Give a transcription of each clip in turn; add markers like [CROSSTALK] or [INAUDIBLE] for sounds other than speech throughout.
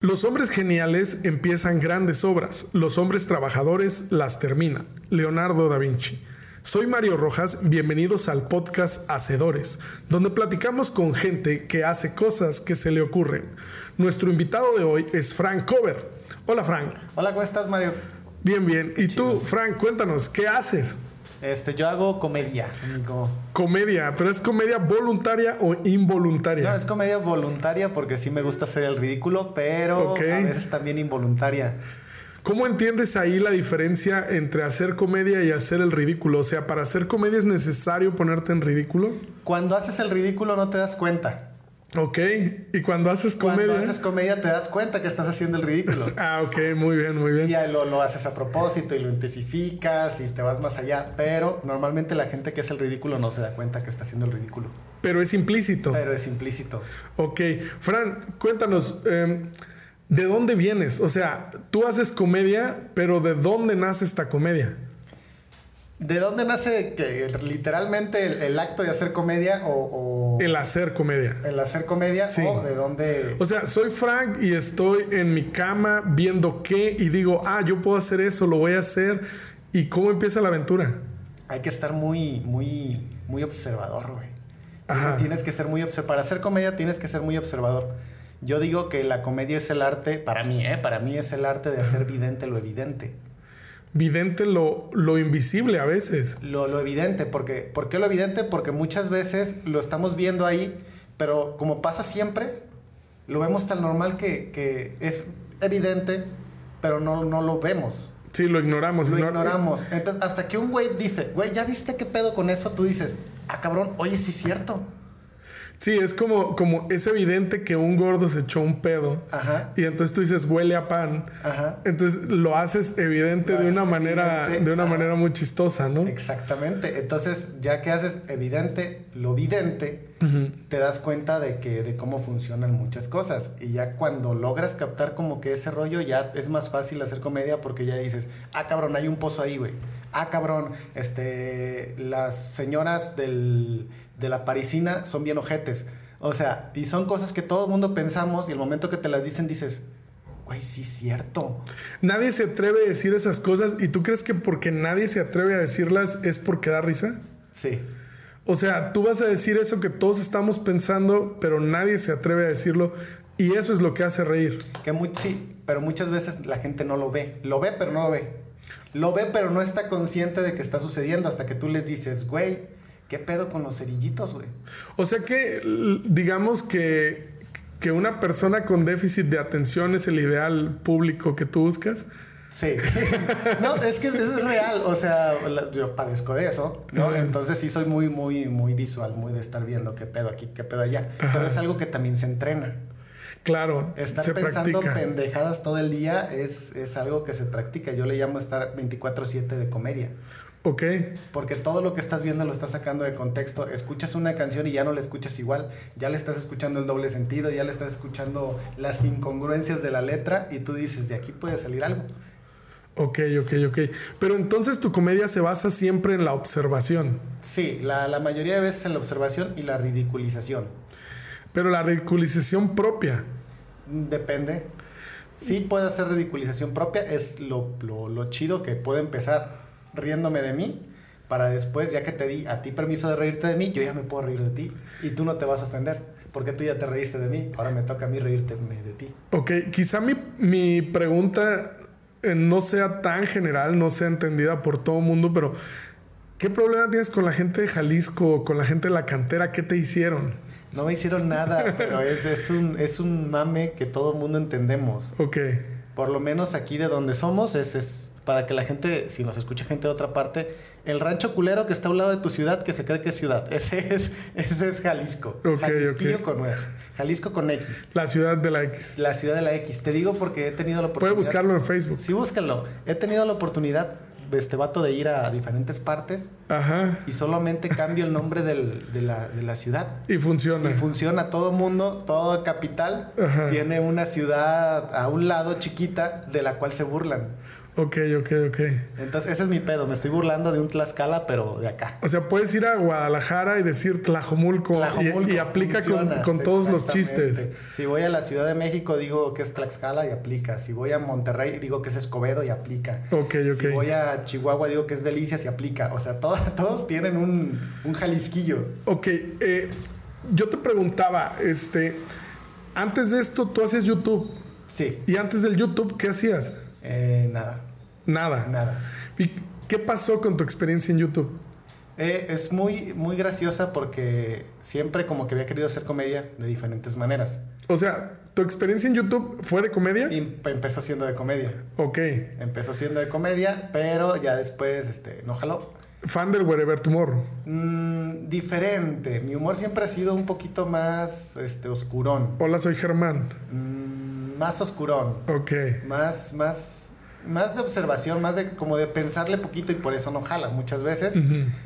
Los hombres geniales empiezan grandes obras, los hombres trabajadores las terminan. Leonardo da Vinci. Soy Mario Rojas, bienvenidos al podcast Hacedores, donde platicamos con gente que hace cosas que se le ocurren. Nuestro invitado de hoy es Frank Cover. Hola Frank. Hola, ¿cómo estás Mario? Bien, bien. ¿Y tú, Frank, cuéntanos, qué haces? Este, yo hago comedia, amigo. Comedia, pero es comedia voluntaria o involuntaria. No, es comedia voluntaria porque sí me gusta hacer el ridículo, pero Ok. a veces también involuntaria. ¿Cómo entiendes ahí la diferencia entre hacer comedia y hacer el ridículo? O sea, para hacer comedia es necesario ponerte en ridículo. Cuando haces el ridículo no te das cuenta. Ok. Y cuando haces comedia. Cuando haces comedia te das cuenta que estás haciendo el ridículo. [LAUGHS] Ah, ok, muy bien, muy Y bien. ya lo, lo haces a propósito y lo intensificas y te vas más allá. Pero normalmente la gente que hace el ridículo no se da cuenta que está haciendo el ridículo. Pero es implícito. Pero es implícito. Ok. Fran, cuéntanos, eh, ¿de dónde vienes? O sea, tú haces comedia, pero ¿de dónde nace esta comedia? ¿De dónde nace que literalmente el, el acto de hacer comedia o, o El hacer comedia. el hacer comedia Sí. o de dónde... O sea, soy Frank y estoy en mi cama viendo qué y digo, ah, yo puedo hacer eso, lo voy a hacer. ¿Y cómo empieza la aventura? Hay que estar muy, muy, muy observador, güey. Ajá. Tienes que ser muy observador. Para hacer comedia tienes que ser muy observador. Yo digo que la comedia es el arte, para mí, ¿eh? Para mí es el arte de hacer vidente lo evidente. Vidente lo, lo invisible a veces. Lo, lo evidente, porque, ¿por qué lo evidente? Porque muchas veces lo estamos viendo ahí, pero como pasa siempre, lo vemos tan normal que, que es evidente, pero no, no lo vemos. Sí, lo ignoramos. Lo ignor- ignoramos. Entonces, hasta que un güey dice, güey, ¿ya viste qué pedo con eso? Tú dices, ah, cabrón, oye, sí es cierto. Sí, es como, como es evidente que un gordo se echó un pedo. Ajá. Y entonces tú dices, huele a pan. Ajá. Entonces lo haces evidente Lo de haces una manera, de una Ajá. manera muy chistosa, ¿no? Exactamente. Entonces, ya que haces evidente lo vidente, te das cuenta de que de cómo funcionan muchas cosas. Y ya cuando logras captar como que ese rollo, ya es más fácil hacer comedia porque ya dices, ah, cabrón, hay un pozo ahí, güey. Ah, cabrón, este, las señoras del, de la parisina son bien ojetes. O sea, y son cosas que todo el mundo pensamos y el momento que te las dicen dices, güey, sí es cierto. Nadie se atreve a decir esas cosas y tú crees que porque nadie se atreve a decirlas es porque da risa. Sí. O sea, tú vas a decir eso que todos estamos pensando, pero nadie se atreve a decirlo y eso es lo que hace reír. Que sí, pero muchas veces la gente no lo ve. Lo ve, pero no lo ve. Lo ve, pero no está consciente de que está sucediendo hasta que tú les dices, güey, ¿qué pedo con los cerillitos, güey? O sea que digamos que, que una persona con déficit de atención es el ideal público que tú buscas. Sí. [LAUGHS] no, es que eso es real. O sea, yo padezco de eso, ¿no? Entonces sí soy muy, muy, muy visual, muy de estar viendo qué pedo aquí, qué pedo allá. Ajá. Pero es algo que también se entrena. Claro, Estar se pensando practica. pendejadas todo el día es, es algo que se practica. Yo le llamo estar 24-7 de comedia. Ok. Porque todo lo que estás viendo lo estás sacando de contexto. Escuchas una canción y ya no la escuchas igual. Ya le estás escuchando el doble sentido, ya le estás escuchando las incongruencias de la letra y tú dices, de aquí puede salir algo. Ok, ok, ok. Pero entonces tu comedia se basa siempre en la observación. Sí, la, la mayoría de veces en la observación y la ridiculización. Pero la ridiculización propia. Depende. Sí puedo hacer ridiculización propia. Es lo, lo, lo chido que puedo empezar riéndome de mí. Para después, ya que te di a ti permiso de reírte de mí, yo ya me puedo reír de ti. Y tú no te vas a ofender. Porque tú ya te reíste de mí. Ahora me toca a mí reírte de ti. Ok, quizá mi, mi pregunta eh, no sea tan general, no sea entendida por todo el mundo, pero ¿qué problema tienes con la gente de Jalisco, con la gente de la cantera? ¿Qué te hicieron? No me hicieron nada, [LAUGHS] pero es, es, un, es un mame que todo el mundo entendemos. Ok, Por lo menos aquí de donde somos, es, es para que la gente, si nos escucha gente de otra parte, el rancho culero que está a un lado de tu ciudad, que se cree que es ciudad, [LAUGHS] ese es, ese es Jalisco. Ok, Jalisquillo ok. con R. Jalisco con X. la ciudad de la X. La ciudad de la X. Te digo porque he tenido la Puede oportunidad. buscarlo en Facebook. Sí, búscalo. He tenido la oportunidad, este vato, de ir a diferentes partes Ajá, y solamente cambio el nombre del- de, la, de la ciudad. y funciona. Y funciona todo mundo, todo capital Ajá. tiene una ciudad a un lado chiquita de la cual se burlan. Ok, ok, ok. Entonces, ese es mi pedo. Me estoy burlando de un Tlaxcala, pero de acá. O sea, puedes ir a Guadalajara y decir Tlajomulco, Tlajomulco y, y aplica con, funciona, con todos los chistes. Si voy a la Ciudad de México, digo que es Tlaxcala y aplica. Si voy a Monterrey, digo que es Escobedo y aplica. Ok, ok. Si voy a Chihuahua, digo que es Delicias y aplica. O sea, todo- [LAUGHS] todos tienen un, un jalisquillo. Ok, eh, yo te preguntaba, este, antes de esto tú haces YouTube Sí, y antes del YouTube, ¿qué hacías? eh, nada, Nada. nada. ¿Y qué pasó con tu experiencia en YouTube? Eh, es muy, muy graciosa porque siempre como que había querido hacer comedia de diferentes maneras. O sea, ¿tu experiencia en YouTube fue de comedia? Y empe- empezó siendo de comedia. Ok. Empezó siendo de comedia, pero ya después este, no jaló. Fan del Wherever Tomorrow. Mm, diferente. Mi humor siempre ha sido un poquito más este, oscurón. Hola, soy Germán. Mm, más oscurón. Ok. Más, más, más de observación, más de como de pensarle poquito y por eso no jala. Muchas veces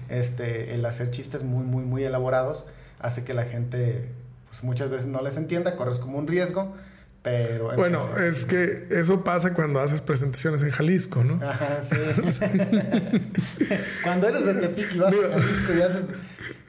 este, el hacer chistes muy, muy, muy elaborados hace que la gente pues, muchas veces no les entienda, corres como un riesgo, pero... Bueno, es que eso pasa cuando haces presentaciones en Jalisco, ¿no? Ajá, sí. [LAUGHS] Cuando eres de Tepic y vas a Jalisco y haces...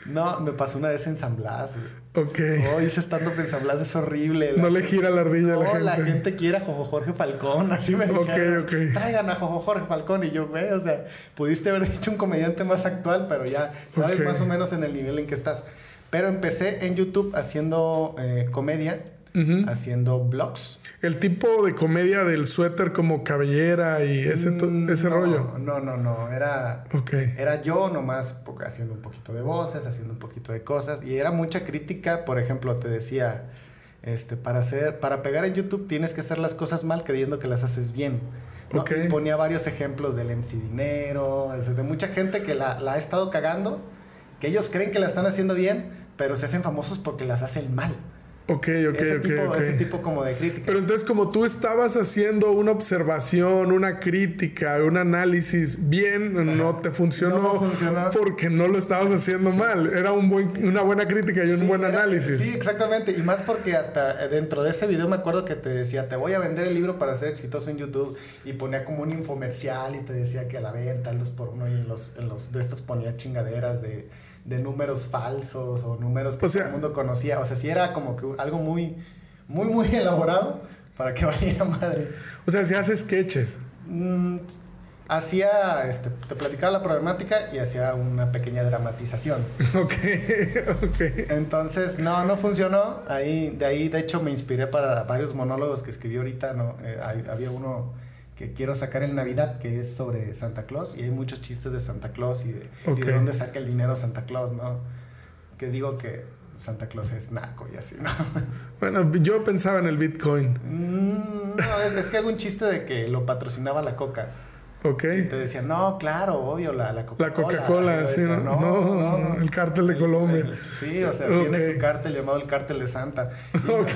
No, me pasó una vez en San Blas. güey. Ok. Oh, hice stand-up en San Blas, es horrible. No le gira la ardilla a la No, gente. la gente quiere a Jojo Jorge Falcón, así me Ok, dijeron. ok. Traigan a Jojo Jorge Falcón y yo, güey, o sea, pudiste haber dicho un comediante más actual, pero ya sabes Ok. más o menos en el nivel en que estás. Pero empecé en YouTube haciendo eh, comedia, Haciendo vlogs. El tipo de comedia del suéter como cabellera y ese, Mm, ese no, rollo. No, no, no, era... Ok. Era yo nomás haciendo un poquito de voces, haciendo un poquito de cosas. Y era mucha crítica. Por ejemplo, te decía, este, para hacer, para pegar en YouTube tienes que hacer las cosas mal creyendo que las haces bien. ¿no? Ok. Y ponía varios ejemplos del MC Dinero, de mucha gente que la, la ha estado cagando, que ellos creen que la están haciendo bien, pero se hacen famosos porque las hacen mal. Ok, ok, ese, ok. tipo, ok. ese tipo como de crítica. Pero entonces como tú estabas haciendo una observación, una crítica, un análisis bien, no te funcionó, No funcionó. porque no lo estabas haciendo mal. Era un buen, una buena crítica y un Sí, buen era- análisis. Sí, exactamente. Y más porque hasta dentro de ese video me acuerdo que te decía, te voy a vender el libro para ser exitoso en YouTube. Y ponía como un infomercial y te decía que a la venta, el 2 por 1 y en los, en los de estos ponía chingaderas de, de números falsos o números que O sea- todo el mundo conocía. O sea, sí era como que algo muy, muy, muy [LAUGHS] elaborado para que [LAUGHS] valiera madre. O sea, si haces sketches. Mm, hacía, este, te platicaba la problemática y hacía una pequeña dramatización. [LAUGHS] Ok, ok. Entonces, no, no funcionó. Ahí, de ahí, de hecho, me inspiré para varios monólogos que escribí ahorita. ¿no? Eh, hay- había uno que quiero sacar en Navidad, que es sobre Santa Claus, y hay muchos chistes de Santa Claus y de, y Ok. de dónde saca el dinero Santa Claus, ¿no? Que digo que Santa Claus es naco y así, ¿no? [LAUGHS] Bueno, yo pensaba en el Bitcoin. Mm, no, es, es que hago un chiste de que lo patrocinaba la Coca. Ok. Y te decían, no, claro, obvio, la, la Coca-Cola. La Coca-Cola, Y sí, decía, no, no, el cártel de Colombia. Sí, o sea, Ok. tiene su cártel llamado el cártel de Santa. Y Ok.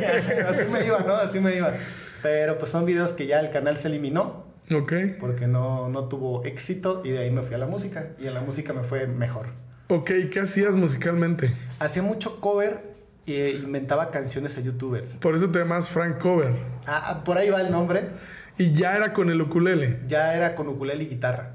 y [LAUGHS] así, así me iba, ¿no? Así me iba. Pero pues son videos que ya el canal se eliminó Ok. porque no, no tuvo éxito y de ahí me fui a la música. Y en la música me fue mejor. Ok, ¿qué hacías musicalmente? Hacía mucho cover e inventaba canciones a youtubers. Por eso te llamas Frank Cover. Ah, por ahí va el nombre. Y ya era con el ukulele. Ya era con ukulele y guitarra.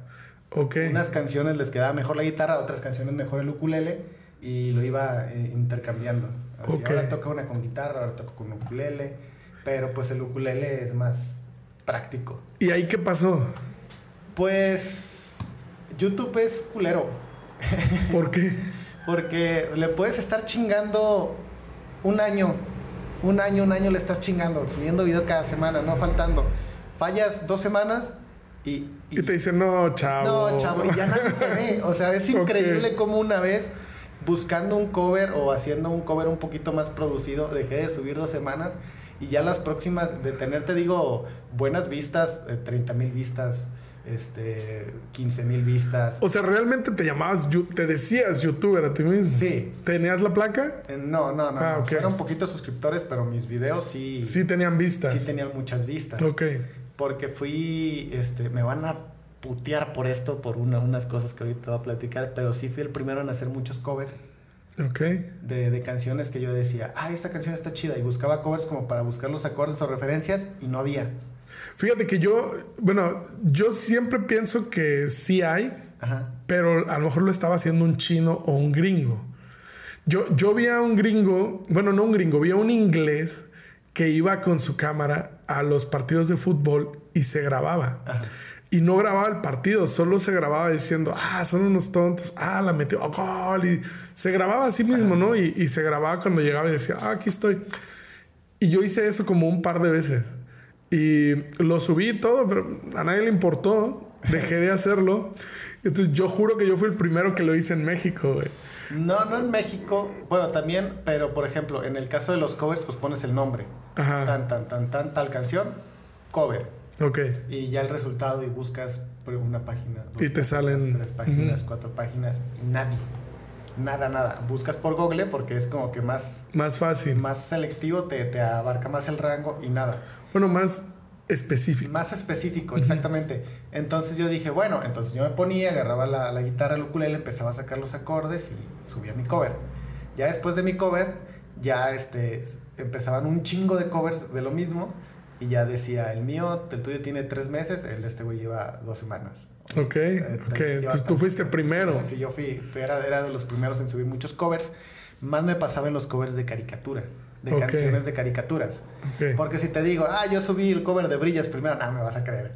Ok. Unas canciones les quedaba mejor la guitarra, otras canciones mejor el ukulele y lo iba eh, intercambiando. Así, Ok. Ahora toco una con guitarra, ahora toco con ukulele, pero pues el ukulele es más práctico. ¿Y ahí qué pasó? Pues YouTube es culero, ¿Por qué? [LAUGHS] porque le puedes estar chingando un año, un año, un año le estás chingando, subiendo video cada semana, no faltando. Fallas dos semanas y, Y te dicen, no, chavo. No, chavo, y ya nadie te ve. O sea, es [LAUGHS] increíble como una vez buscando un cover o haciendo un cover un poquito más producido, dejé de subir dos semanas y ya las próximas de tener, te digo, buenas vistas, eh, 30 mil vistas, este, 15 mil vistas. O sea, realmente te llamabas, te decías youtuber a ti mismo. Sí. ¿Tenías la placa? Eh, No, no, no. Ah, no. ok. Fueron poquitos suscriptores, pero mis videos sí, Sí tenían vistas. sí tenían muchas vistas. Ok. Porque fui, este, me van a putear por esto, por una- unas cosas que ahorita voy a platicar, pero sí fui el primero en hacer muchos covers. Ok. de, de canciones que yo decía, ah, esta canción está chida, y buscaba covers como para buscar los acordes o referencias, y no había. Fíjate que yo, bueno, yo siempre pienso que sí hay, pero a lo mejor lo estaba haciendo un chino o un gringo. Yo, yo vi a un gringo, bueno, no un gringo, vi a un inglés que iba con su cámara a los partidos de fútbol y se grababa. Y no grababa el partido, solo se grababa diciendo, ah, son unos tontos, ah, la metió, oh, gol. Y se grababa a sí mismo, ¿no? Y, y, se grababa cuando llegaba y decía, ah, aquí estoy. Y yo hice eso como un par de veces. Y lo subí todo, pero a nadie le importó. Dejé de hacerlo. Entonces yo juro que yo fui el primero que lo hice en México, güey. No, no en México. Bueno, también, pero por ejemplo, en el caso de los covers, pues pones el nombre. Ajá. Tan, tan, tan, tan, tal canción, cover. Ok. Y ya el resultado y buscas una página. y te salen. Tres páginas, cuatro páginas y nadie. Nada, nada. Buscas por Google porque es como que más... Más fácil. Más selectivo, te, te abarca más el rango y nada. Bueno, más específico. Más específico, exactamente. Entonces yo dije, bueno, entonces yo me ponía, agarraba la, la guitarra, el ukulele, empezaba a sacar los acordes y subía mi cover. Ya después de mi cover, ya este, empezaban un chingo de covers de lo mismo y ya decía, el mío, el tuyo tiene tres meses, el de este güey lleva dos semanas. Ok, eh, ok. Entonces tú fuiste primero. Sí, yo fui, era, era, de los primeros en subir muchos covers. Más me pasaba en los covers de caricaturas, de canciones de caricaturas. Porque si te digo, ah, yo subí el cover de Brillas primero, no, me vas a creer.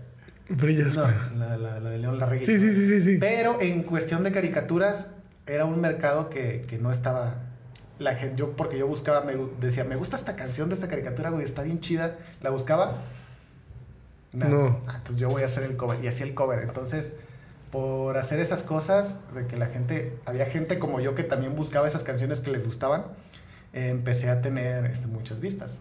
Brillas, no, la, la, de León Larregui. Sí, sí, sí, sí, sí. Pero en cuestión de caricaturas, era un mercado que, que no estaba la gente, yo, porque yo buscaba, me decía, me gusta esta canción de esta caricatura, güey, está bien chida. La buscaba. No. Ah, entonces yo voy a hacer el cover. Y hacía el cover. Entonces, por hacer esas cosas, de que la gente, había gente como yo que también buscaba esas canciones que les gustaban, eh, empecé a tener este, muchas vistas.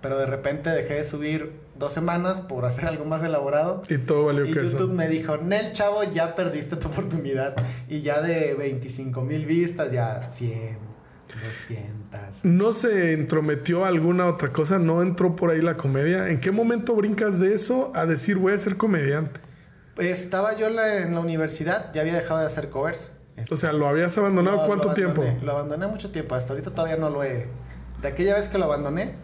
Pero de repente dejé de subir dos semanas por hacer algo más elaborado. Y todo valió y YouTube me dijo, Nel, chavo, ya perdiste tu oportunidad. Y ya de 25 mil vistas, ya 100, 200. ¿No se entrometió alguna otra cosa? ¿No entró por ahí la comedia? ¿En qué momento brincas de eso a decir voy a ser comediante? Estaba yo en la, universidad, ya había dejado de hacer covers. O sea, ¿lo habías abandonado cuánto tiempo? Lo abandoné mucho tiempo, hasta ahorita todavía no lo he... De aquella vez que lo abandoné,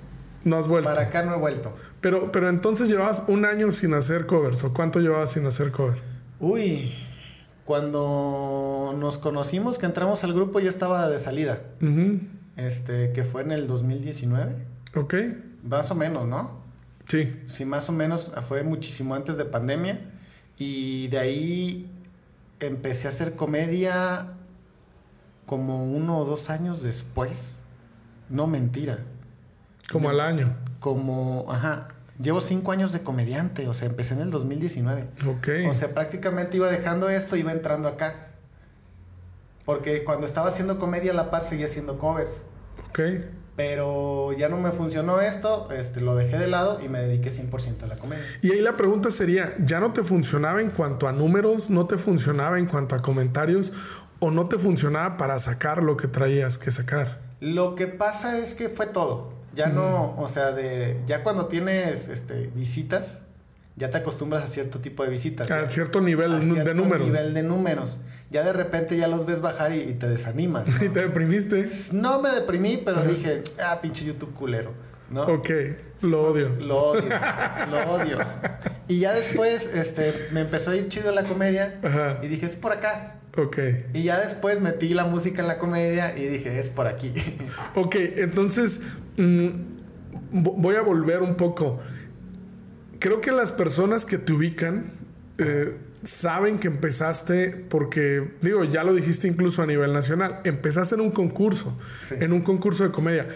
no has vuelto. Para acá no he vuelto. Pero, pero entonces llevabas un año sin hacer covers, ¿o cuánto llevabas sin hacer cover? Uy, cuando nos conocimos, que entramos al grupo, ya estaba de salida. Este, que fue en el 2019. Ok. Más o menos, ¿no? Sí. Sí, más o menos fue muchísimo antes de pandemia. Y de ahí empecé a hacer comedia como uno o dos años después. No mentira. Como al año. Como, ajá, Llevo cinco años de comediante, o sea, empecé en el 2019. Ok. O sea, prácticamente iba dejando esto y iba entrando acá. Porque cuando estaba haciendo comedia a la par seguía haciendo covers. Ok. Pero ya no me funcionó esto, este, lo dejé de lado y me dediqué 100% a la comedia. Y ahí la pregunta sería, ¿ya no te funcionaba en cuanto a números? ¿No te funcionaba en cuanto a comentarios? ¿O no te funcionaba para sacar lo que traías que sacar? Lo que pasa es que fue todo. Ya no, o sea, de ya cuando tienes este, visitas, ya te acostumbras a cierto tipo de visitas. A cierto nivel de números. nivel de números. Ya de repente ya los ves bajar y, te desanimas. [LAUGHS] ¿Y te deprimiste? No me deprimí, pero dije, ah, pinche YouTube culero. ¿no? Ok, lo odio. [LAUGHS] Lo odio, lo odio. Y ya después este, me empezó a ir chido la comedia y dije, es por acá. Ok. Y ya después metí la música en la comedia y dije, es por aquí. Ok, entonces mm, voy a volver un poco. Creo que las personas que te ubican eh, saben que empezaste porque, digo, ya lo dijiste incluso a nivel nacional, empezaste en un concurso, en un concurso de comedia.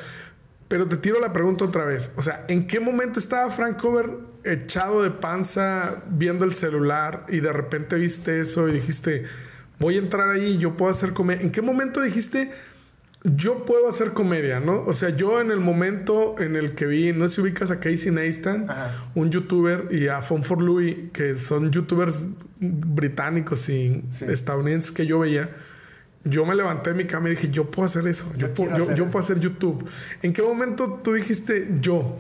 Pero te tiro la pregunta otra vez. O sea, ¿en qué momento estaba Frank Cover echado de panza viendo el celular y de repente viste eso y dijiste, voy a entrar ahí, yo puedo hacer comedia. ¿En qué momento dijiste, yo puedo hacer comedia, no? O sea, yo en el momento en el que vi, no sé si ubicas a Casey Neistat, un youtuber, y a Fun for Louis, que son youtubers británicos y estadounidenses que yo veía. Yo me levanté de mi cama y dije, yo puedo hacer eso, yo, puedo, yo, puedo hacer YouTube. ¿En qué momento tú dijiste yo?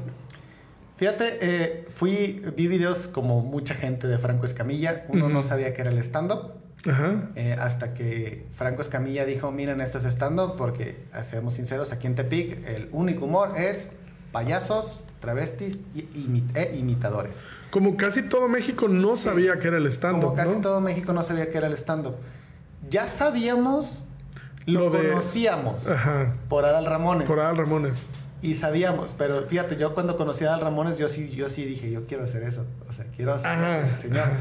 Fíjate, eh, fui, vi videos como mucha gente de Franco Escamilla. Uno no sabía que era el stand-up. Eh, hasta que Franco Escamilla dijo, miren, esto es stand-up porque, seamos sinceros, aquí en Tepic el único humor es payasos travestis y, e imitadores. Como casi todo México no Sí. sabía que era el stand-up, Como casi ¿no? todo México no sabía que era el stand-up. Ya sabíamos, lo, Lo de- conocíamos Ajá. por Adal Ramones. Por Adal Ramones. Y sabíamos, pero fíjate, yo cuando conocí a Adal Ramones, yo sí, yo sí dije, yo quiero hacer eso. O sea, quiero ser Ajá, ese señor. ajá.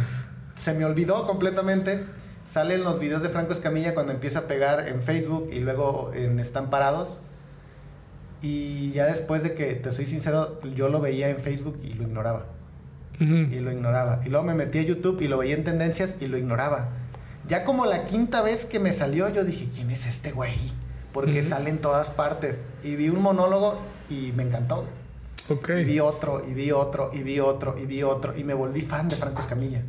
Se me olvidó completamente. Salen los videos de Franco Escamilla cuando empieza a pegar en Facebook y luego en Están Parados. Y ya después de que, te soy sincero, yo lo veía en Facebook y lo ignoraba. Y lo ignoraba. Y luego me metí a YouTube y lo veía en tendencias y lo ignoraba. Ya como la quinta vez que me salió, yo dije, ¿quién es este güey? Porque sale en todas partes. Y vi un monólogo y me encantó. Ok. Y vi otro, y vi otro, y vi otro, y vi otro. Y me volví fan de Franco Escamilla.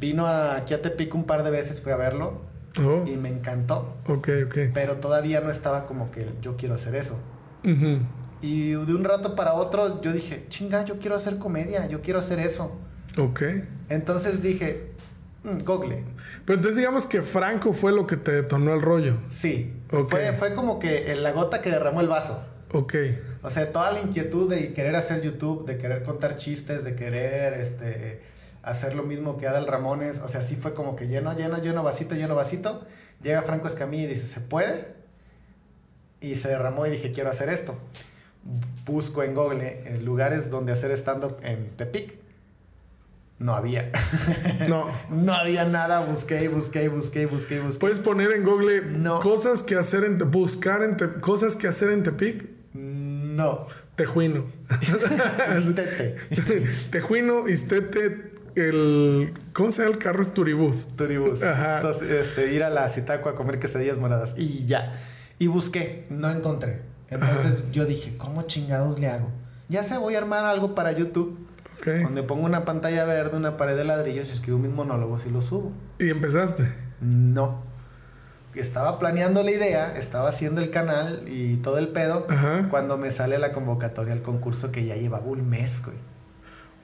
Vino a- aquí a Tepic un par de veces, fui a verlo. Oh, Y me encantó. ok, ok. Pero todavía no estaba como que yo quiero hacer eso. Y de un rato para otro yo dije, chinga, yo quiero hacer comedia, yo quiero hacer eso. Ok. Entonces dije, "Mm, Google. Pero entonces digamos que Franco fue lo que te detonó el rollo. Sí. Fue, fue como que la gota que derramó el vaso. Ok. O sea, toda la inquietud de querer hacer YouTube, de querer contar chistes, de querer este, hacer lo mismo que Adal Ramones. O sea, sí fue como que lleno, lleno, lleno, vasito, lleno, vasito. Llega Franco Escamilla y dice, ¿se puede? Y se derramó y dije, quiero hacer esto. Busco en Google eh, lugares donde hacer stand-up en Tepic. No había. [LAUGHS] No. no había nada. Busqué, busqué, busqué, busqué, busqué. Puedes poner en Google No. cosas que hacer en Te- buscar en Te- cosas que hacer en Tepic, No. Tejuino. [LAUGHS] Tete. [LAUGHS] Tejuino, Istete, el ¿cómo se llama el carro? Es Turibús. Turibús. Ajá. Entonces, este, ir a la Citaco a comer quesadillas moradas. Y ya. Y busqué, no encontré. Entonces yo dije, ¿cómo chingados le hago? Ya sé, voy a armar algo para YouTube. Ok. Donde pongo una pantalla verde, una pared de ladrillos y escribo mis monólogos y los subo. Y empezaste. No. Estaba planeando la idea, estaba haciendo el canal y todo el pedo. Ajá. Cuando me sale la convocatoria al concurso que ya llevaba un mes, güey.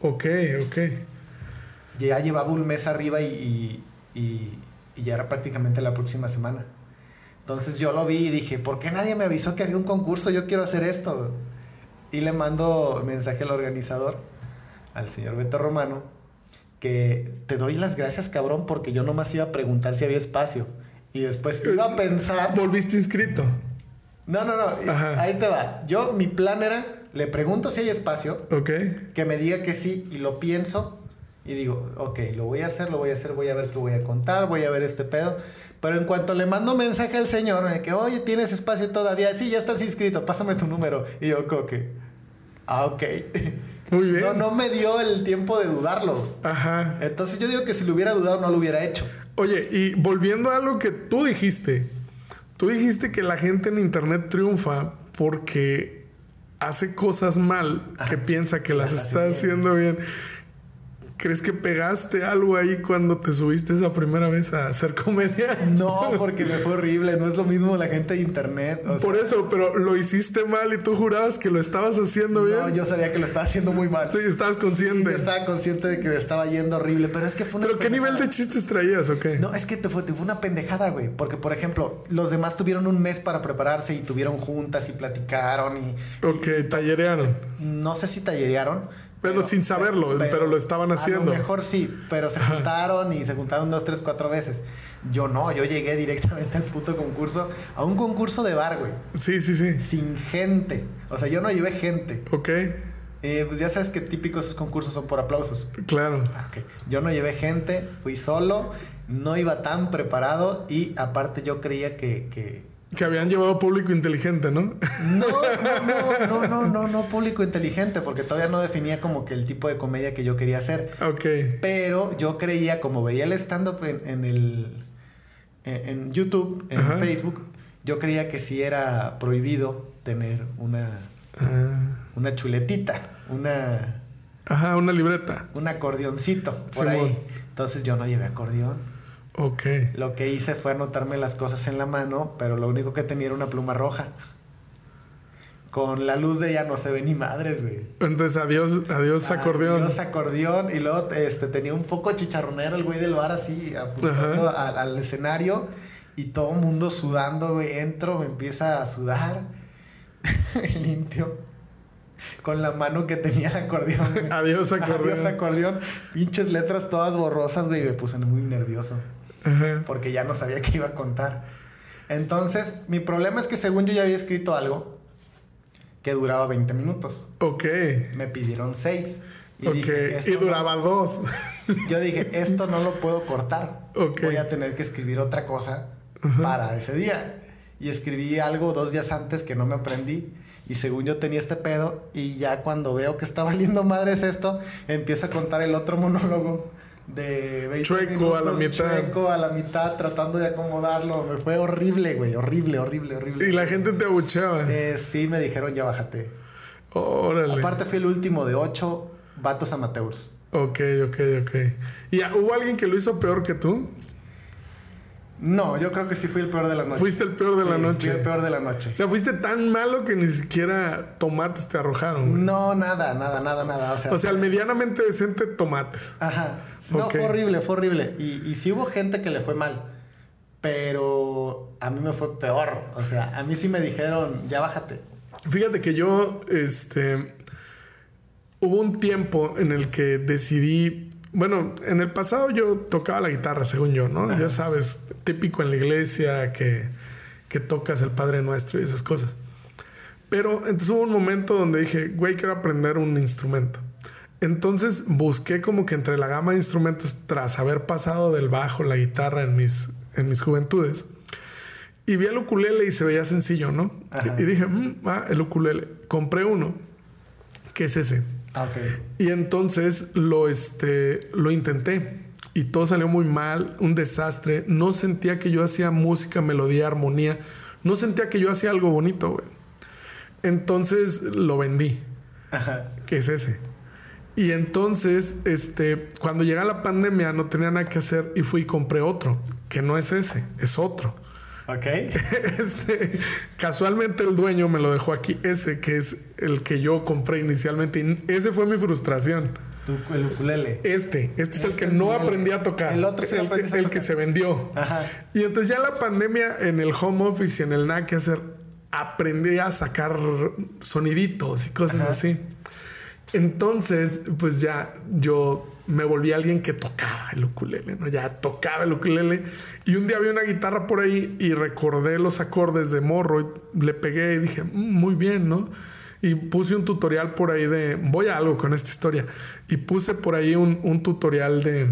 Ok, ok. Ya llevaba un mes arriba y, y, ya era prácticamente la próxima semana. Entonces yo lo vi y dije, ¿por qué nadie me avisó que había un concurso? Yo quiero hacer esto. Y le mando mensaje al organizador, al señor Beto Romano, que te doy las gracias, cabrón, porque yo nomás iba a preguntar si había espacio. Y después iba a pensar... Volviste inscrito. No, no, no, Ajá. ahí te va. Yo, mi plan era, le pregunto si hay espacio, Ok. que me diga que sí y lo pienso y digo, ok, lo voy a hacer, lo voy a hacer, voy a ver qué voy a contar, voy a ver este pedo. Pero en cuanto le mando mensaje al señor de que, oye, tienes espacio todavía, sí, ya estás inscrito, pásame tu número. Y yo, como que, ah, ok. [LAUGHS] Muy bien. No, no me dio el tiempo de dudarlo. Ajá. Entonces yo digo que si lo hubiera dudado, no lo hubiera hecho. Oye, y volviendo a algo que tú dijiste, tú dijiste que la gente en internet triunfa porque hace cosas mal que piensa que las las está bien. haciendo bien. ¿Crees que pegaste algo ahí cuando te subiste esa primera vez a hacer comedia? [LAUGHS] No, porque me fue horrible, no es lo mismo la gente de internet. o sea, Por eso, pero lo hiciste mal y tú jurabas que lo estabas haciendo bien. no, yo sabía que lo estaba haciendo muy mal. Sí, estabas Sí, consciente. yo estaba consciente de que me estaba yendo horrible, pero es que fue una pero ¿qué nivel pendejada. de chistes traías o qué? No, es que te fue, te fue una pendejada, güey. Porque, por ejemplo, los demás tuvieron un mes para prepararse y tuvieron juntas y platicaron y... Ok, tallerearon. No sé si tallerearon. Pero sin saberlo, pero lo estaban haciendo. A lo mejor sí, pero se juntaron y se juntaron dos, tres, cuatro veces. Yo no, yo llegué directamente al puto concurso, a un concurso de bar, güey. Sí, sí, sí. Sin gente. O sea, yo no llevé gente. Ok, Eh, pues ya sabes que típicos esos concursos son por aplausos. claro. Ah, ok. Yo no llevé gente, fui solo, no iba tan preparado y aparte yo creía que... que... Que habían llevado público inteligente, ¿no? No, no, no, no, no, no, no público inteligente, porque todavía no definía como que el tipo de comedia que yo quería hacer. ok. Pero yo creía, como veía el stand-up en, en el... En, en YouTube, en Ajá. Facebook, yo creía que sí era prohibido tener una, Ah, una chuletita, una... ajá, una libreta. un acordeoncito por Simón. ahí. Entonces yo no llevé acordeón. Ok. Lo que hice fue anotarme las cosas en la mano, pero lo único que tenía era una pluma roja. Con la luz de ella no se ve ni madres, güey. Entonces, adiós, adiós acordeón. Adiós acordeón. Y luego este, tenía un foco chicharronero el güey del bar así, apuntando al, al escenario. Y todo el mundo sudando, güey. Entro, me empieza a sudar. [LAUGHS] Limpio. con la mano que tenía el acordeón. [LAUGHS] Adiós acordeón. Adiós acordeón. Pinches letras todas borrosas, güey. Y me puse muy nervioso. Porque ya no sabía [LAUGHS] qué iba a contar. Entonces, mi problema es que según yo ya había escrito algo que duraba 20 minutos. Ok. Me pidieron 6. Y, dije, y duraba dos. [LAUGHS] Yo dije, esto no lo puedo cortar. Voy a tener que escribir otra cosa para ese día. Y escribí algo dos días antes que no me aprendí. Y según yo tenía este pedo, y ya cuando veo que está [LAUGHS] valiendo madres esto, empiezo a contar el otro monólogo de 20 chueco a la mitad. Chueco a la mitad, tratando de acomodarlo. Me fue horrible, güey. Horrible, horrible, horrible. Y la gente te abucheaba. Eh, sí, me dijeron, ya bájate. Órale. Aparte fui el último de ocho vatos amateurs. Ok, ok, ok. ¿Y hubo alguien que lo hizo peor que tú? No, yo creo que sí fui el peor de la noche. Fuiste el peor de la noche. Fui el peor de la noche. O sea, fuiste tan malo que ni siquiera tomates te arrojaron. No, nada, nada, nada, nada. O sea, o medianamente decente tomates. Ajá. No, fue horrible, fue horrible. Y, y sí hubo gente que le fue mal. Pero a mí me fue peor. O sea, a mí sí me dijeron, ya bájate. Fíjate que yo, este. Hubo un tiempo en el que decidí bueno, en el pasado yo tocaba la guitarra, según yo, ¿no? Ya sabes, típico en la iglesia que, que tocas el Padre Nuestro y esas cosas. Pero entonces hubo un momento donde dije, güey, quiero aprender un instrumento. Entonces busqué como que entre la gama de instrumentos, tras haber pasado del bajo, la guitarra en mis, en mis juventudes, y vi el ukulele y se veía sencillo, ¿no? Y, dije, mm, ah, el ukulele. Compré uno, que es ese Ah, y entonces lo, este, lo intenté y todo salió muy mal, un desastre. No sentía que yo hacía música, melodía, armonía. No sentía que yo hacía algo bonito, güey. Entonces lo vendí. Ajá. Que es ese. Y entonces, este, cuando llega la pandemia no tenía nada que hacer y fui y compré otro, que no es ese, es otro. Ok. [LAUGHS] Este, casualmente el dueño me lo dejó aquí, ese que es el que yo compré inicialmente. Y ese fue mi frustración. El ukulele. Este, este, es el que no aprendí a tocar. El otro es el, que, el que se vendió. Ajá. Y entonces ya la pandemia en el home office y en el nada que hacer, aprendí a sacar soniditos y cosas así. Entonces, pues ya yo me volví alguien que tocaba el ukulele, ¿no? Ya tocaba el ukulele. Y un día vi una guitarra por ahí y recordé los acordes de morro y le pegué y dije, mm, muy bien, ¿no? Y puse un tutorial por ahí de, voy a algo con esta historia. Y puse por ahí un, tutorial de,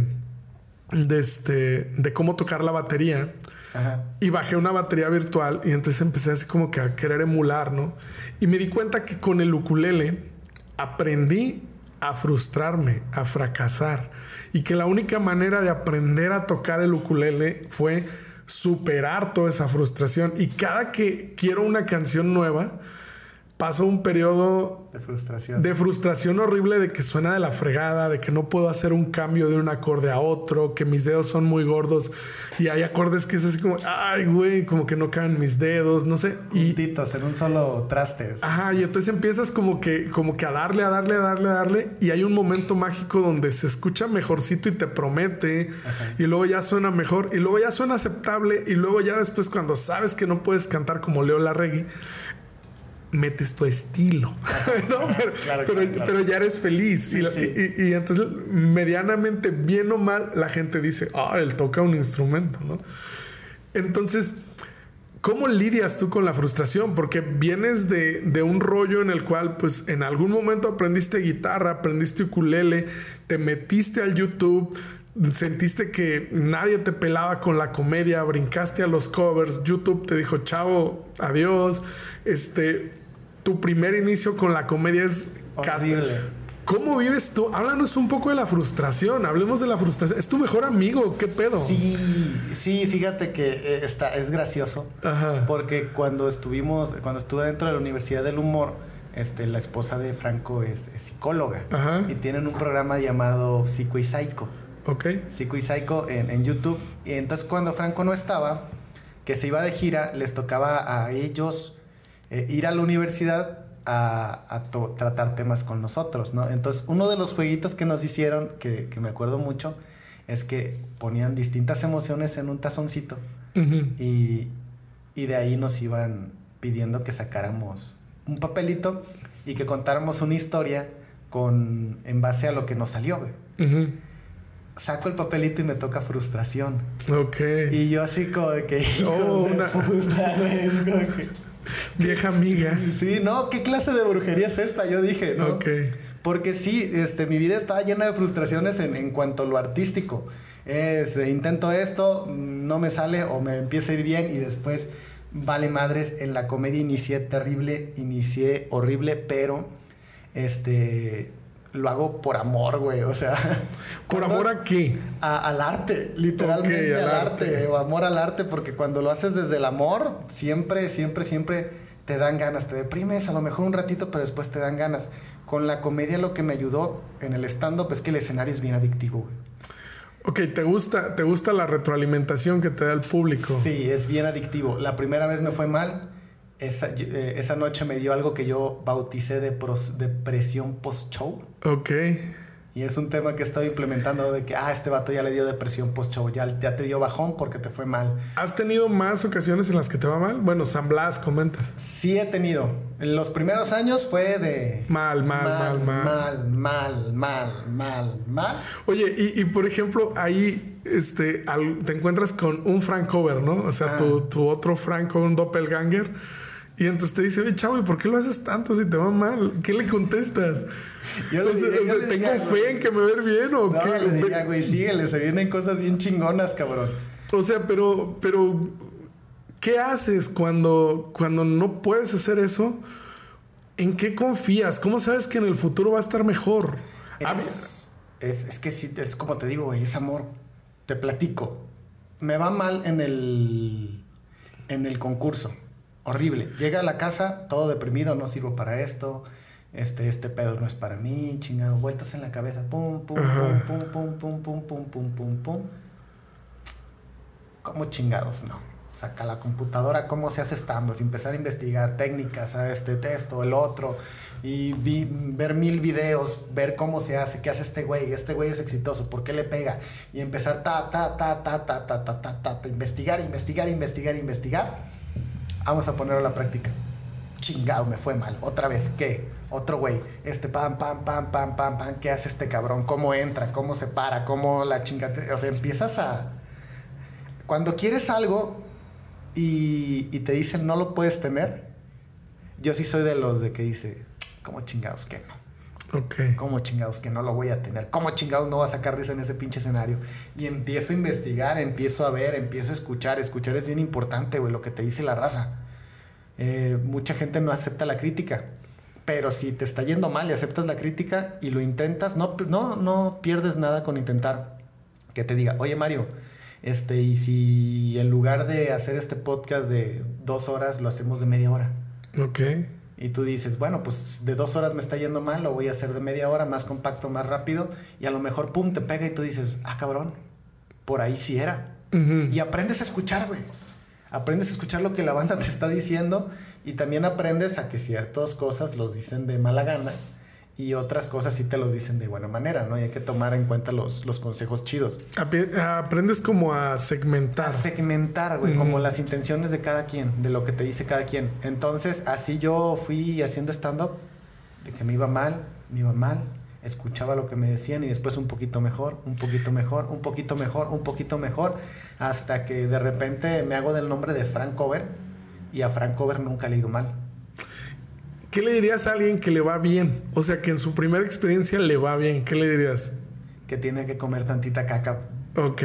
de, este, de cómo tocar la batería. Y bajé una batería virtual y entonces empecé así como que a querer emular, ¿no? Y me di cuenta que con el ukulele aprendí a frustrarme, a fracasar. Y que la única manera de aprender a tocar el ukulele fue superar toda esa frustración. Y cada que quiero una canción nueva, paso un periodo de frustración. De frustración horrible de que suena de la fregada, de que no puedo hacer un cambio de un acorde a otro, que mis dedos son muy gordos y hay acordes que es así como, ay, güey, como que no caen mis dedos, no sé. Juntitos en un solo traste. Ajá, y entonces empiezas como que, como que a darle, a darle, a darle, a darle y hay un momento mágico donde se escucha mejorcito y te promete y luego ya suena mejor y luego ya suena aceptable y luego ya después cuando sabes que no puedes cantar como Leo Larregui, metes tu estilo, [LAUGHS] Pero, ya eres feliz. y, entonces, medianamente, bien o mal, la gente dice, ah, él toca un instrumento, ¿no? Entonces, ¿cómo lidias tú con la frustración? Porque vienes de, de, un rollo en el cual, pues, en algún momento aprendiste guitarra, aprendiste ukulele, te metiste al YouTube, sentiste que nadie te pelaba con la comedia, brincaste a los covers, YouTube te dijo, chavo, adiós, este, tu primer inicio con la comedia es... Horrible. ¿Cómo vives tú? Háblanos un poco de la frustración. Hablemos de la frustración. Es tu mejor amigo. ¿Qué pedo? Sí, sí, fíjate que eh, está, es gracioso. Ajá. Porque cuando estuvimos, cuando estuve dentro de la Universidad del Humor, este, la esposa de Franco es, psicóloga. Ajá. Y tienen un programa llamado Psico y Psycho. Ok. Psico y Psycho en, en YouTube. Y entonces cuando Franco no estaba, que se iba de gira, les tocaba a ellos eh, ir a la universidad a, tratar temas con nosotros, ¿no? Entonces, uno de los jueguitos que nos hicieron, que, me acuerdo mucho, es que ponían distintas emociones en un tazoncito y, de ahí nos iban pidiendo que sacáramos un papelito y que contáramos una historia con en base a lo que nos salió, güey. Saco el papelito y me toca frustración. Ok. Y yo así como de que... Oh, una- puta, [LAUGHS] güey, como que- [LAUGHS] Vieja amiga. Sí, no, ¿qué clase de brujería es esta? Yo dije, ¿no? Ok. Porque sí, este, mi vida estaba llena de frustraciones en, en cuanto a lo artístico. Es, eh, intento esto, no me sale o me empieza a ir bien y después vale madres. En la comedia inicié terrible, inicié horrible, pero este lo hago por amor, güey. O sea, ¿Por amor a qué? a- al arte, literalmente al, arte. arte, o amor al arte, porque cuando lo haces desde el amor, siempre, siempre, siempre te dan ganas, te deprimes a lo mejor un ratito, pero después te dan ganas. Con la comedia lo que me ayudó en el stand-up es que el escenario es bien adictivo, güey. Ok, ¿te gusta, ¿te gusta la retroalimentación que te da el público? Sí, es bien adictivo. La primera vez me fue mal. Esa, eh, esa noche me dio algo que yo bauticé de pros- depresión post-show. Ok. Y es un tema que he estado implementando de que, ah, este vato ya le dio depresión post-show, ya, ya te dio bajón porque te fue mal. ¿Has tenido más ocasiones en las que te va mal? Bueno, San Blas, comentas. Sí he tenido. En los primeros años fue de... Mal, mal, mal, mal. Mal, mal, mal, mal, mal. Oye, y, y, por ejemplo, ahí este, al- te encuentras con un Frank Cover, ¿no? O sea, tu, tu otro Franco, un doppelganger. Y entonces te dice, oye, chavo, ¿y por qué lo haces tanto si te va mal? ¿Qué le contestas? Yo le O sea, diría- yo le ¿Tengo diría, fe güey. en que me ir bien o No, qué? le diría, güey, síguele, se vienen cosas bien chingonas, cabrón. O sea, pero, pero, ¿qué haces cuando, cuando no puedes hacer eso? ¿En qué confías? ¿Cómo sabes que en el futuro va a estar mejor? Es, es, es que sí, es como te digo, güey, es amor. Te platico. Me va mal en el, en el concurso. Horrible. Llega a la casa todo deprimido, no sirvo para esto. Este, este pedo no es para mí, chingado, vueltas en la cabeza, pum, pum, Ajá. pum, pum, pum, pum, pum, pum, pum, pum. ¿Cómo chingados no? Saca la computadora, cómo se hace stand empezar a investigar técnicas, a este texto, el otro, y vi- ver mil videos, ver cómo se hace, qué hace este güey, este güey es exitoso, por qué le pega, y empezar ta, ta, ta, ta, ta, ta, ta, ta, ta, ta, investigar, investigar, investigar, investigar. Vamos a ponerlo a la práctica. Chingado, me fue mal. Otra vez, ¿qué? Otro güey. Este pam, pam, pam, pam, pam, pam. ¿Qué hace este cabrón? ¿Cómo entra? ¿Cómo se para? ¿Cómo la chingate? O sea, empiezas a. Cuando quieres algo y, y te dicen no lo puedes tener, yo sí soy de los de que dice, ¿cómo chingados que no? Ok. ¿Cómo chingados que no lo voy a tener? ¿Cómo chingados no va a sacar risa en ese pinche escenario? Y empiezo a investigar, empiezo a ver, empiezo a escuchar. Escuchar es bien importante, güey, lo que te dice la raza. Eh, mucha gente no acepta la crítica. Pero si te está yendo mal y aceptas la crítica y lo intentas, no, no, no pierdes nada con intentar. Que te diga, oye Mario, este, y si en lugar de hacer este podcast de dos horas, lo hacemos de media hora. Ok. Y tú dices, bueno, pues de dos horas me está yendo mal, lo voy a hacer de media hora, más compacto, más rápido. Y a lo mejor, pum, te pega y tú dices, ah, cabrón, por ahí sí era. Y aprendes a escuchar, güey. Aprendes a escuchar lo que la banda te está diciendo y también aprendes a que ciertas cosas los dicen de mala gana y otras cosas sí te los dicen de buena manera, ¿no? Y hay que tomar en cuenta los, los consejos chidos. Aprendes como a segmentar. A segmentar, güey, como las intenciones de cada quien, de lo que te dice cada quien. Entonces, así yo fui haciendo stand-up, de que me iba mal, me iba mal, escuchaba lo que me decían y después un poquito mejor, un poquito mejor, un poquito mejor, un poquito mejor, hasta que de repente me hago del nombre de Frank Cover y a Frank Cover nunca le he ido mal. ¿Qué le dirías a alguien que le va bien? O sea, que en su primera experiencia le va bien. ¿Qué le dirías? Que tiene que comer tantita caca. Ok.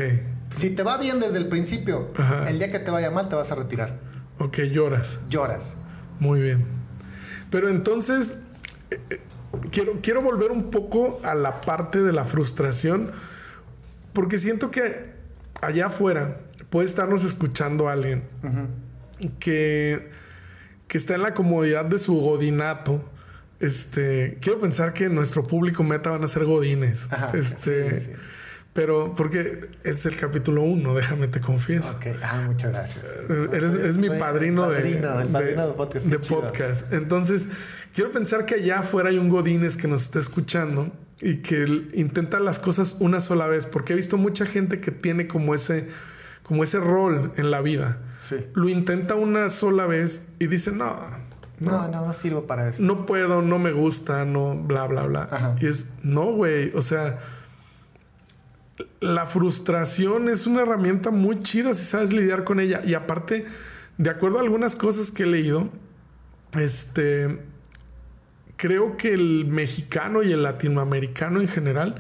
Si te va bien desde el principio, Ajá. el día que te vaya mal te vas a retirar. Ok, lloras. Lloras. Muy bien. Pero entonces, eh, eh, quiero, quiero volver un poco a la parte de la frustración, porque siento que allá afuera puede estarnos escuchando alguien que, que está en la comodidad de su godinato. Este, quiero pensar que nuestro público meta van a ser godines. Ajá, este, sí, sí. Pero porque es el capítulo uno, déjame te confieso. Ok, ah, muchas gracias. Eres, Soy- es mi padrino, el padrino, de, el padrino de, podcast. de. Entonces, quiero pensar que allá afuera hay un Godínez que nos está escuchando y que intenta las cosas una sola vez, porque he visto mucha gente que tiene como ese, como ese rol en la vida. Sí. Lo intenta una sola vez y dice, no, No, no, no, sirvo para eso. No puedo, no me gusta, no, bla, bla, bla. Y es, no, güey, o sea, la frustración es una herramienta muy chida si sabes lidiar con ella. Y aparte, de acuerdo a algunas cosas que he leído, este, creo que el mexicano y el latinoamericano en general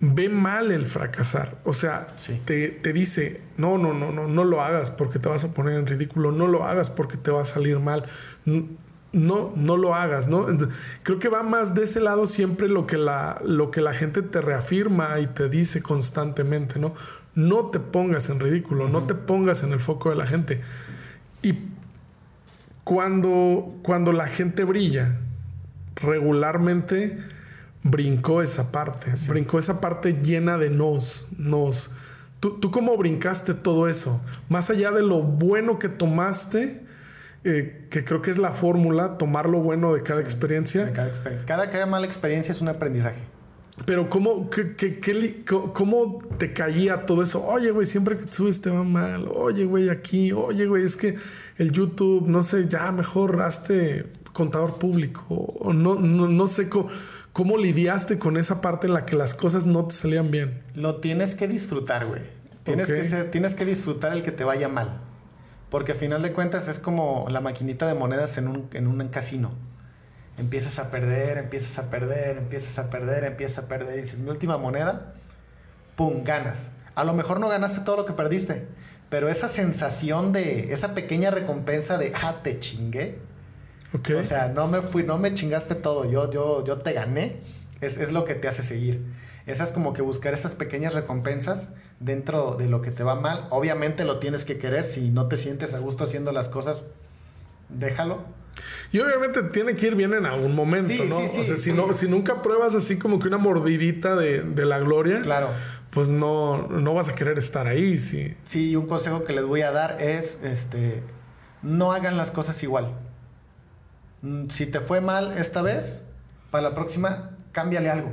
ve mal el fracasar. O sea, te, te, dice, no, no, no, no, no lo hagas porque te vas a poner en ridículo, no lo hagas porque te va a salir mal. No, no lo hagas, ¿no? Creo que va más de ese lado siempre lo que la, lo que la gente te reafirma y te dice constantemente, ¿no? No te pongas en ridículo, no te pongas en el foco de la gente. Y cuando, cuando la gente brilla, regularmente brincó esa parte, brincó esa parte llena de nos, nos. ¿Tú, ¿Tú cómo brincaste todo eso? Más allá de lo bueno que tomaste, eh, que creo que es la fórmula, tomar lo bueno de cada experiencia. cada, cada, mala experiencia es un aprendizaje. Pero ¿cómo, ¿cómo te caía todo eso? Oye, güey, siempre que subes te va mal. Oye, güey, aquí. Oye, güey, es que el YouTube, no sé, ya mejor hazte contador público. O no, no, sé cómo, cómo lidiaste con esa parte en la que las cosas no te salían bien. Lo tienes que disfrutar, güey. Tienes, que tienes que disfrutar el que te vaya mal. Porque a final de cuentas es como la maquinita de monedas en un, en un casino. Empiezas a perder, empiezas a perder, empiezas a perder, empiezas a perder. Y dices, mi última moneda, ¡pum! Ganas. A lo mejor no ganaste todo lo que perdiste, pero esa sensación de, esa pequeña recompensa de, ah, te chingué. O sea, no me fui, no me chingaste todo, yo, yo, yo te gané. Es, es lo que te hace seguir. Esa es como que buscar esas pequeñas recompensas dentro de lo que te va mal. Obviamente lo tienes que querer. Si no te sientes a gusto haciendo las cosas, déjalo. Y obviamente tiene que ir bien en algún momento, ¿no? o sea, si, no, si nunca pruebas así como que una mordidita de, la gloria, claro. pues no, no vas a querer estar ahí. Sí. sí, un consejo que les voy a dar es, este, no hagan las cosas igual. Mm, si te fue mal esta vez, para la próxima, cámbiale algo.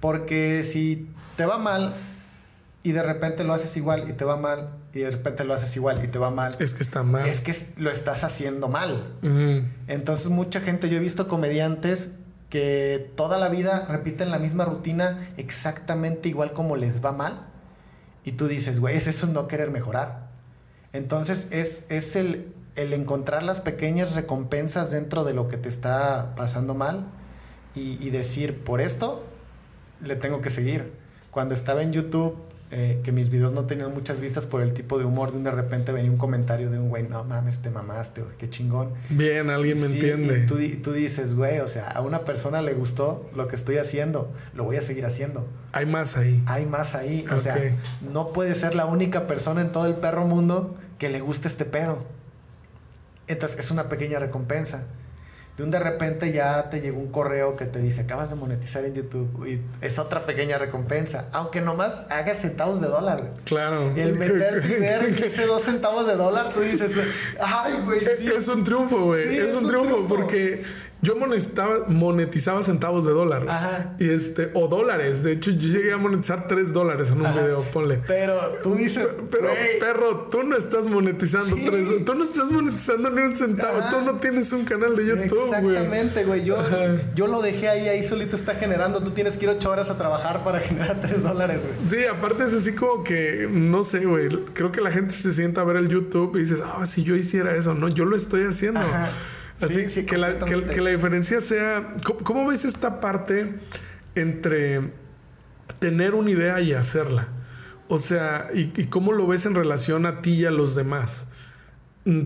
Porque si te va mal y de repente lo haces igual y te va mal y de repente lo haces igual y te va mal. Es que está mal. Es que lo estás haciendo mal. Entonces mucha gente, yo he visto comediantes que toda la vida repiten la misma rutina exactamente igual como les va mal. Y tú dices, güey, es eso no querer mejorar. Entonces es, es el, el encontrar las pequeñas recompensas dentro de lo que te está pasando mal y, y decir, por esto le tengo que seguir. Cuando estaba en YouTube, eh, que mis videos no tenían muchas vistas por el tipo de humor, de un de repente venía un comentario de un güey, no mames, te mamaste, qué chingón. Bien, alguien me entiende. Y tú, tú, dices, güey, o sea, a una persona le gustó lo que estoy haciendo, lo voy a seguir haciendo. Hay más ahí. Hay más ahí. O sea, no puede ser la única persona en todo el perro mundo que le guste este pedo. Entonces es una pequeña recompensa de un de repente ya te llegó un correo que te dice, acabas de monetizar en YouTube y es otra pequeña recompensa, aunque nomás hagas centavos de dólar. Claro. Y el meterte y ver que ese dos centavos de dólar, tú dices, ay, güey. Es un triunfo, güey. es, un, triunfo porque yo monetizaba, monetizaba centavos de dólar. Ajá. Y este, o dólares. De hecho, yo llegué a monetizar tres dólares en un video, ponle. Pero tú dices. Pero, perro, tú no estás monetizando tres. Tú no estás monetizando ni un centavo. Tú no tienes un canal de YouTube. Exactamente, güey. Yo, yo lo dejé ahí, ahí solito está generando. Tú tienes que ir ocho horas a trabajar para [LAUGHS] generar tres dólares, güey. Sí, aparte es así como que, no sé, güey. Creo que la gente se sienta a ver el YouTube y dices, ah, si yo hiciera eso, no, yo lo estoy haciendo. Ajá. Así que, la, que, la, diferencia sea, ¿cómo, ves esta parte entre tener una idea y hacerla? O sea, y, cómo lo ves en relación a ti y a los demás?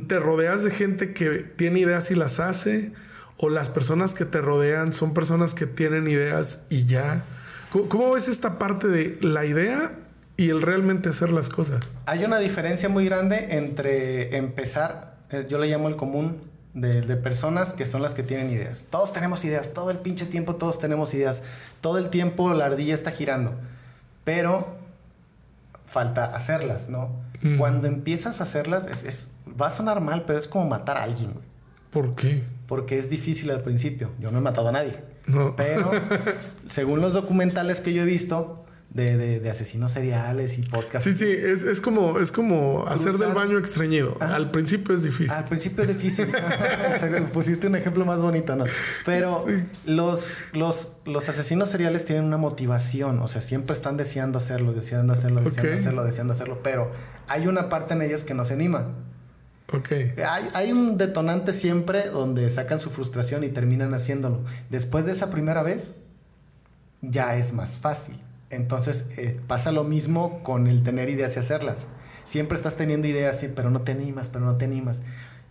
¿Te rodeas de gente que tiene ideas y las hace? ¿O las personas que te rodean son personas que tienen ideas y ya? ¿Cómo, ves esta parte de la idea y el realmente hacer las cosas? Hay una diferencia muy grande entre empezar, eh, yo le llamo el común, de, personas que son las que tienen ideas. Todos tenemos ideas, todo el pinche tiempo todos tenemos ideas. Todo el tiempo la ardilla está girando. Pero falta hacerlas, ¿no? Cuando empiezas a hacerlas, es, va a sonar mal, pero es como matar a alguien, güey. ¿Por qué? Porque es difícil al principio. Yo no he matado a nadie. No. Pero [LAUGHS] según los documentales que yo he visto, de, de, asesinos seriales y podcasts. Sí, sí, es, es como, es como hacer del baño extrañido. Al principio es difícil. Al principio es difícil. [LAUGHS] [LAUGHS] pusiste un ejemplo más bonito, ¿no? Pero los, los, los asesinos seriales tienen una motivación, o sea, siempre están deseando hacerlo, deseando hacerlo, deseando hacerlo, deseando hacerlo, pero hay una parte en ellos que nos anima. Ok. Hay, hay, un detonante siempre donde sacan su frustración y terminan haciéndolo. Después de esa primera vez, ya es más fácil. Entonces eh, pasa lo mismo con el tener ideas y hacerlas. Siempre estás teniendo ideas, sí, pero no te animas, pero no te animas.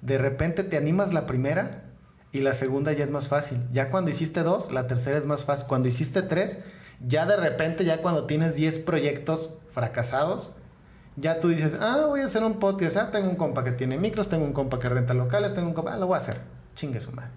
De repente te animas la primera y la segunda ya es más fácil. Ya cuando hiciste dos, la tercera es más fácil. Cuando hiciste tres, ya de repente, ya cuando tienes 10 proyectos fracasados, ya tú dices, ah, voy a hacer un podcast, ah, tengo un compa que tiene micros, tengo un compa que renta locales, tengo un compa, ah, lo voy a hacer. Chingue su madre.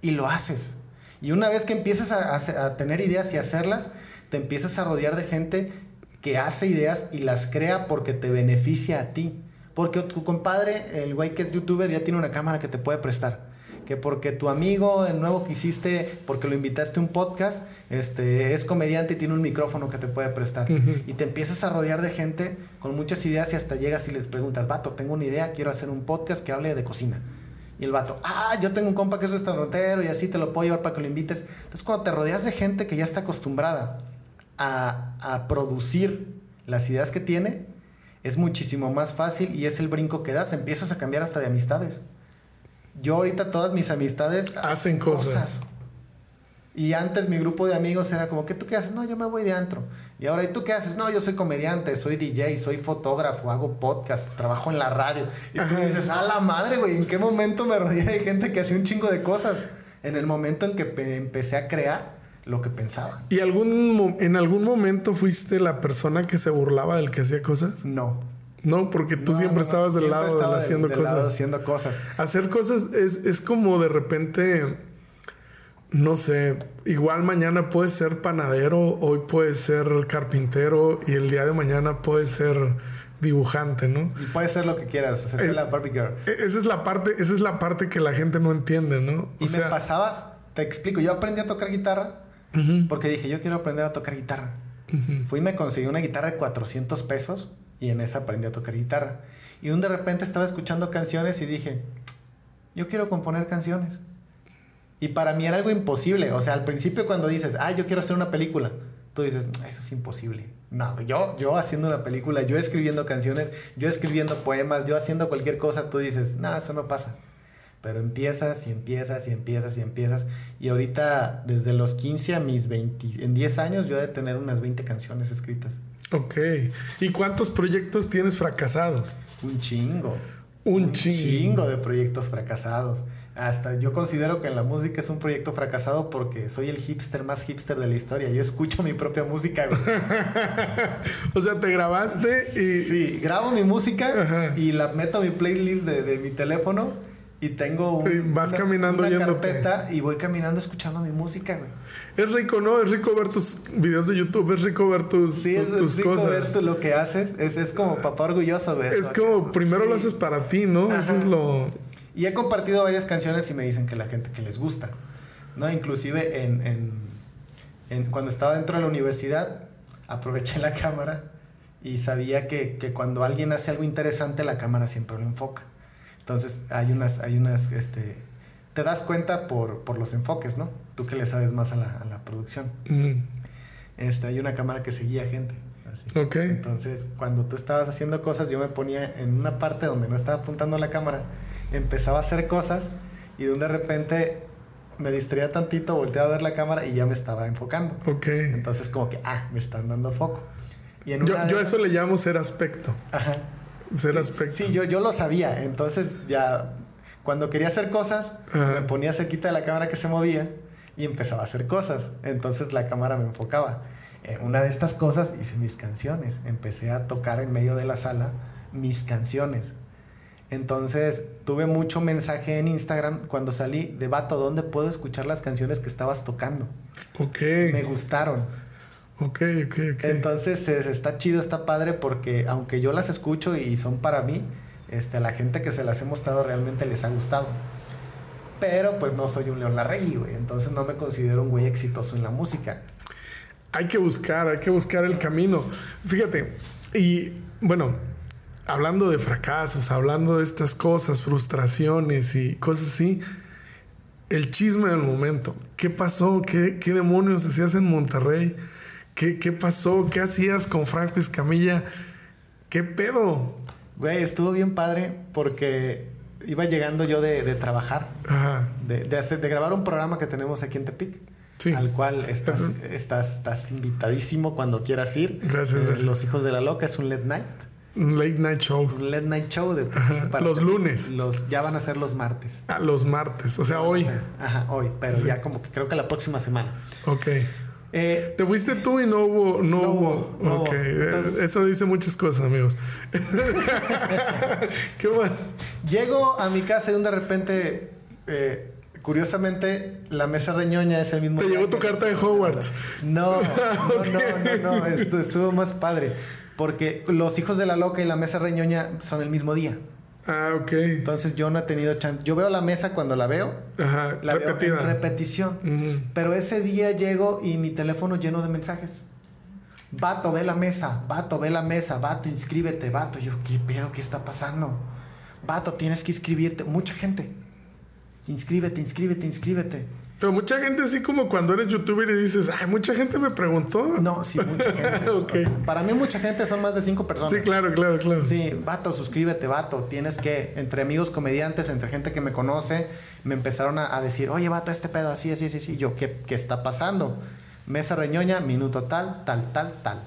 Y lo haces. Y una vez que empiezas a tener ideas y hacerlas, te empiezas a rodear de gente que hace ideas y las crea porque te beneficia a ti. Porque tu compadre, el güey que es youtuber, ya tiene una cámara que te puede prestar. Que porque tu amigo, el nuevo que hiciste, porque lo invitaste a un podcast, este, es comediante y tiene un micrófono que te puede prestar. Y te empiezas a rodear de gente con muchas ideas y hasta llegas y les preguntas, vato, tengo una idea, quiero hacer un podcast que hable de cocina. Y el vato, ah, yo tengo un compa que es restaurantero y así te lo puedo llevar para que lo invites. Entonces, cuando te rodeas de gente que ya está acostumbrada a, producir las ideas que tiene, es muchísimo más fácil y es el brinco que das. Empiezas a cambiar hasta de amistades. Yo ahorita todas mis amistades hacen cosas. Y antes mi grupo de amigos era como, ¿qué tú qué haces? No, yo me voy de antro. Y ahora, ¿y tú qué haces? No, yo soy comediante, soy DJ, soy fotógrafo, hago podcast, trabajo en la radio. Y tú dices, a la madre, güey, ¿en qué momento me rodeé de gente que hacía un chingo de cosas? En el momento en que empecé a crear lo que pensaba. ¿Y algún, en algún momento fuiste la persona que se burlaba del que hacía cosas? No. No, porque tú siempre estabas del lado de haciendo cosas. haciendo cosas. Hacer cosas es, es como de repente, no sé, igual mañana puedes ser panadero, hoy puedes ser carpintero y el día de mañana puedes ser dibujante, ¿no? Y puede ser lo que quieras, o sea, es, la Barbie Girl. E, esa es la parte, esa es la parte que la gente no entiende, ¿no? y me pasaba, te explico, yo aprendí a tocar guitarra porque dije, yo quiero aprender a tocar guitarra. Fui y me conseguí una guitarra de 400 pesos y en esa aprendí a tocar guitarra. Y un de repente estaba escuchando canciones y dije, yo quiero componer canciones. Y para mí era algo imposible. O sea, al principio cuando dices, ah, yo quiero hacer una película, tú dices, eso es imposible. No, yo, yo haciendo una película, yo escribiendo canciones, yo escribiendo poemas, yo haciendo cualquier cosa, tú dices, no, eso no pasa. Pero empiezas y empiezas y empiezas y empiezas. Y ahorita, desde los 15 a mis 20, en 10 años, yo he de tener unas 20 canciones escritas. Ok. ¿Y cuántos proyectos tienes fracasados? Un chingo. Un, chingo. de proyectos fracasados. Hasta yo considero que en la música es un proyecto fracasado porque soy el hipster más hipster de la historia. Yo escucho mi propia música. [LAUGHS] o sea, te grabaste y... Sí, grabo mi música y la meto a mi playlist de, de mi teléfono y tengo Vas una, caminando una carpeta y voy caminando escuchando mi música, güey. Es rico, ¿no? Es rico ver tus videos de YouTube, es rico ver tus, sí, es, rico ver lo que haces. Es, es como papá orgulloso, güey. Es como primero lo haces para ti, ¿no? Eso es lo... Y he compartido varias canciones y me dicen que la gente que les gusta, ¿no? Inclusive en, en, en cuando estaba dentro de la universidad, aproveché la [LAUGHS] cámara y sabía que, que cuando alguien hace algo interesante, la cámara siempre lo enfoca. Entonces hay unas, hay unas, este, te das cuenta por, por los enfoques, ¿no? Tú que le sabes más a la, a la producción. Este, hay una cámara que seguía gente. Así. Ok. Entonces, cuando tú estabas haciendo cosas, yo me ponía en una parte donde no estaba apuntando la cámara, empezaba a hacer cosas y de repente me distraía tantito, volteaba a ver la cámara y ya me estaba enfocando. Ok. Entonces, como que, ah, me están dando foco. Y en yo, yo eso le llamo ser aspecto. Ajá ser aspecto. Sí, yo, yo lo sabía. Entonces ya cuando quería hacer cosas, me ponía cerquita de la cámara que se movía y empezaba a hacer cosas. Entonces la cámara me enfocaba. En una de estas cosas hice mis canciones. Empecé a tocar en medio de la sala mis canciones. Entonces tuve mucho mensaje en Instagram cuando salí de Vato, ¿dónde puedo escuchar las canciones que estabas tocando? Ok. Me gustaron. Ok, ok, ok. Entonces está chido, está padre porque aunque yo las escucho y son para mí, este, a la gente que se las he mostrado realmente les ha gustado. Pero pues no soy un León Larregui, güey. Entonces no me considero un güey exitoso en la música. hay que buscar, hay que buscar el camino. Fíjate, y bueno, hablando de fracasos, hablando de estas cosas, frustraciones y cosas así, el chisme del momento. ¿Qué pasó? ¿Qué, qué demonios hacías en Monterrey? ¿Qué, ¿Qué pasó? ¿Qué hacías con Franco Escamilla? ¿Qué pedo? Güey, estuvo bien padre porque iba llegando yo de, de trabajar, Ajá. de, de, hacer- de grabar un programa que tenemos aquí en Tepic. Sí. Al cual estás, estás, estás invitadísimo cuando quieras ir. Gracias, Eh, gracias. Los Hijos de la Loca es un late night. Un late night show. Un late night show de Tepic Ajá, los Tepic. lunes. Los, ya van a ser los martes. Ah, los martes, o sea, hoy. Ajá, hoy. Pero ya como que creo que la próxima semana. Ok. Eh, Te fuiste tú y no hubo. No, No hubo. no ok. hubo. Entonces- Eso dice muchas cosas, amigos. [LAUGHS] ¿Qué más? Llego a mi casa y de un de repente, eh, curiosamente, la mesa reñoña es el mismo. Te día llegó tu carta de Hogwarts. [LAUGHS] No, no, no, no, no, estuvo más padre. Porque los hijos de la loca y la mesa reñoña son el mismo día. Ah, ok. Entonces yo no he tenido chance. Yo veo la mesa cuando la veo, Ajá. la repetida. veo en repetición. Pero ese día llego y mi teléfono lleno de mensajes. Vato, ve la mesa, vato, ve la mesa, vato, inscríbete, vato. Yo, ¿qué pedo? ¿Qué está pasando? Vato, tienes que inscribirte. Mucha gente. Inscríbete, inscríbete, inscríbete. Pero mucha gente, así como cuando eres youtuber y dices, ay, mucha gente me preguntó. No, sí, mucha gente. Ok. [LAUGHS] O sea, para mí mucha gente son más de cinco personas. Sí, claro, claro, claro. Sí, vato, suscríbete, vato. Tienes que, entre amigos comediantes, entre gente que me conoce, me empezaron a, a decir, oye, vato, este pedo, así, así, así, así. Yo, ¿qué, ¿qué está pasando? Mesa reñoña, minuto tal, tal, tal, tal.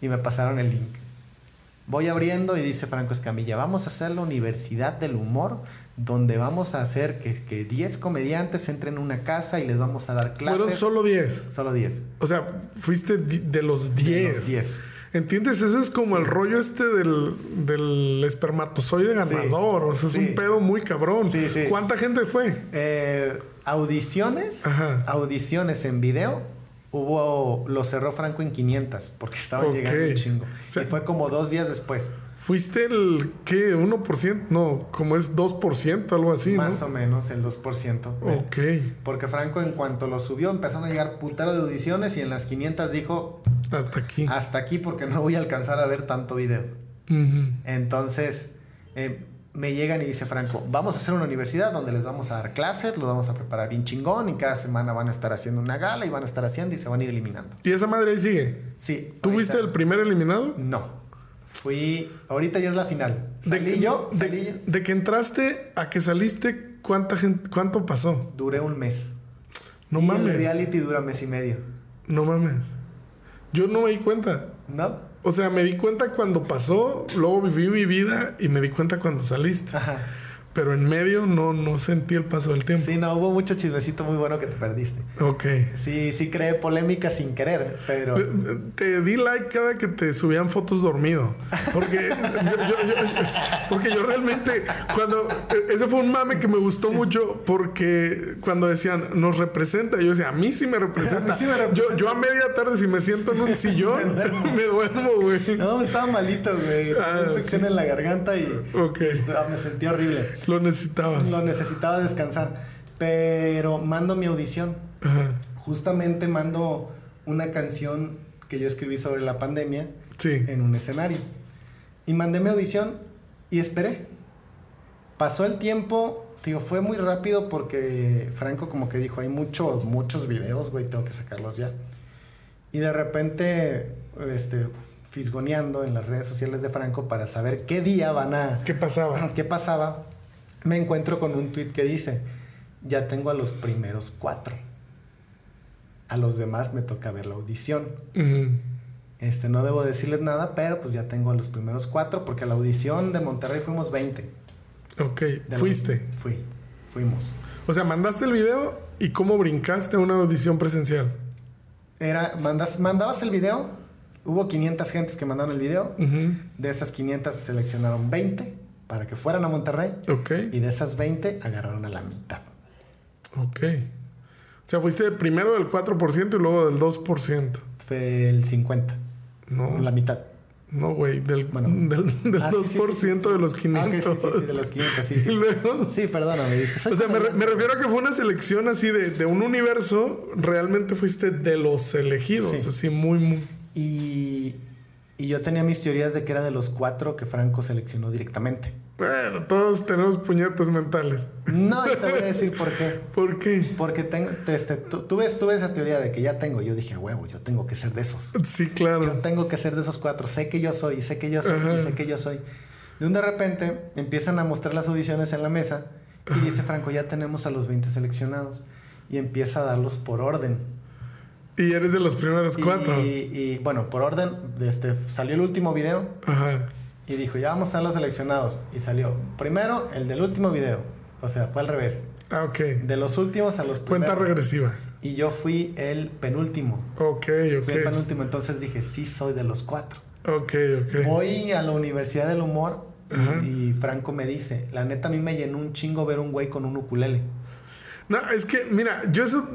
Y me pasaron el link. Voy abriendo y dice Franco Escamilla, vamos a hacer la Universidad del Humor, donde vamos a hacer que, que 10 comediantes entren a una casa y les vamos a dar clases. Fueron solo 10. Solo 10. O sea, fuiste de los De 10. los 10. ¿Entiendes? Eso es como el rollo este del, del espermatozoide ganador. O sea, es sí. un pedo muy cabrón. Sí, sí. ¿Cuánta gente fue? Eh, audiciones, Ajá. audiciones en video, hubo, lo cerró Franco en 500 porque estaban llegando un chingo. O sea- y fue como dos días después, ¿Fuiste el qué? ¿1%? No, como es 2%, algo así, más ¿no? o menos el 2%. de- Ok. Porque Franco en cuanto lo subió empezaron a llegar putero de audiciones y en las 500 dijo Hasta aquí. hasta aquí porque no voy a alcanzar a ver tanto video. Entonces eh, me llegan y dice Franco, vamos a hacer una universidad donde les vamos a dar clases, los vamos a preparar bien chingón y cada semana van a estar haciendo una gala y van a estar haciendo y se van a ir eliminando. ¿Y esa madre ahí sigue? Sí. ¿Tú ahorita- fuiste el primer eliminado? No. Fui. Ahorita ya es la final. Salí que- yo, de- yo. de que entraste a que saliste, ¿cuánta gente, cuánto pasó? Duré un mes. No y mames. El reality dura mes y medio. No mames. Yo no me di cuenta. ¿No? O sea, me di cuenta cuando pasó, luego viví mi vida y me di cuenta cuando saliste. Ajá. Pero en medio no, no sentí el paso del tiempo. Sí, no, hubo mucho chismecito muy bueno que te perdiste. Ok. Sí, sí creé polémica sin querer, pero. Te di like cada que te subían fotos dormido. Porque [LAUGHS] yo, yo- yo- porque yo realmente, cuando. Ese fue un mame que me gustó mucho porque cuando decían, nos representa, yo decía, a mí sí me representa. [LAUGHS] A mí sí me representa. yo a media tarde, si me siento en un sillón, [LAUGHS] me duermo, güey. No, estaba malito, güey. Ah, infección en la garganta y Ok. este, ah, me sentí horrible. Lo necesitabas. Lo necesitaba descansar. Pero mando mi audición. Ajá. Justamente mando una canción que yo escribí sobre la pandemia Sí. en un escenario. Y mandé mi audición y esperé. Pasó el tiempo, digo, fue muy rápido porque Franco como que dijo, hay muchos, muchos videos, güey, tengo que sacarlos ya. Y de repente, este, fisgoneando en las redes sociales de Franco para saber qué día van a... ¿Qué pasaba? ¿Qué pasaba? Me encuentro con un tweet que dice, ya tengo a los primeros cuatro. A los demás me toca ver la audición. Este, no debo decirles nada, pero pues ya tengo a los primeros cuatro, porque a la audición de Monterrey fuimos 20. Ok. De Fuiste. Fui, fuimos. O sea, mandaste el video y cómo brincaste a una audición presencial. Era, mandas, mandabas el video, hubo 500 gentes que mandaron el video, de esas 500 se seleccionaron 20 para que fueran a Monterrey, Ok. y de esas 20 agarraron a la mitad. Ok. O sea, fuiste primero del 4% y luego del 2%. Fue el 50, No. la mitad. No, güey, del, [LAUGHS] del, del Ah, sí, sí, 2% sí, sí. de los Ah, 500. ok, sí, sí, sí, de los 500, sí, [LAUGHS] sí. Luego- Sí, perdóname. Es que soy O sea, me, re- me refiero a que fue una selección así de, de un universo. Realmente fuiste de los elegidos. Sí. Así muy, muy. Y, y yo tenía mis teorías de que era de los cuatro que Franco seleccionó directamente. Bueno, todos tenemos puñetas mentales. No, y te voy a decir por qué. [LAUGHS] ¿Por qué? Porque tengo, este, tu- tuve, tuve esa teoría de que ya tengo. Yo dije, huevo, yo tengo que ser de esos. Sí, Yo claro. tengo que ser de esos cuatro. Sé que yo soy, sé que yo soy, Ajá. y sé que yo soy. De un de repente empiezan a mostrar las audiciones en la mesa y dice Franco, ya tenemos a los 20 seleccionados. Y empieza a darlos por orden. Y eres de los primeros Y, cuatro. y, bueno, por orden, este, salió el último video Ajá. y dijo, ya vamos a los seleccionados. Y salió primero el del último video. O sea, fue al revés. Ah, ok. De los últimos a los Cuenta primeros. regresiva. Y yo fui el penúltimo. Ok, Fui el ok. penúltimo. Entonces dije, sí, soy de los cuatro. Ok, ok. Voy a la Universidad del Humor y, y Franco me dice, la neta a mí me llenó un chingo ver un güey con un ukulele. No, es que, mira, yo eso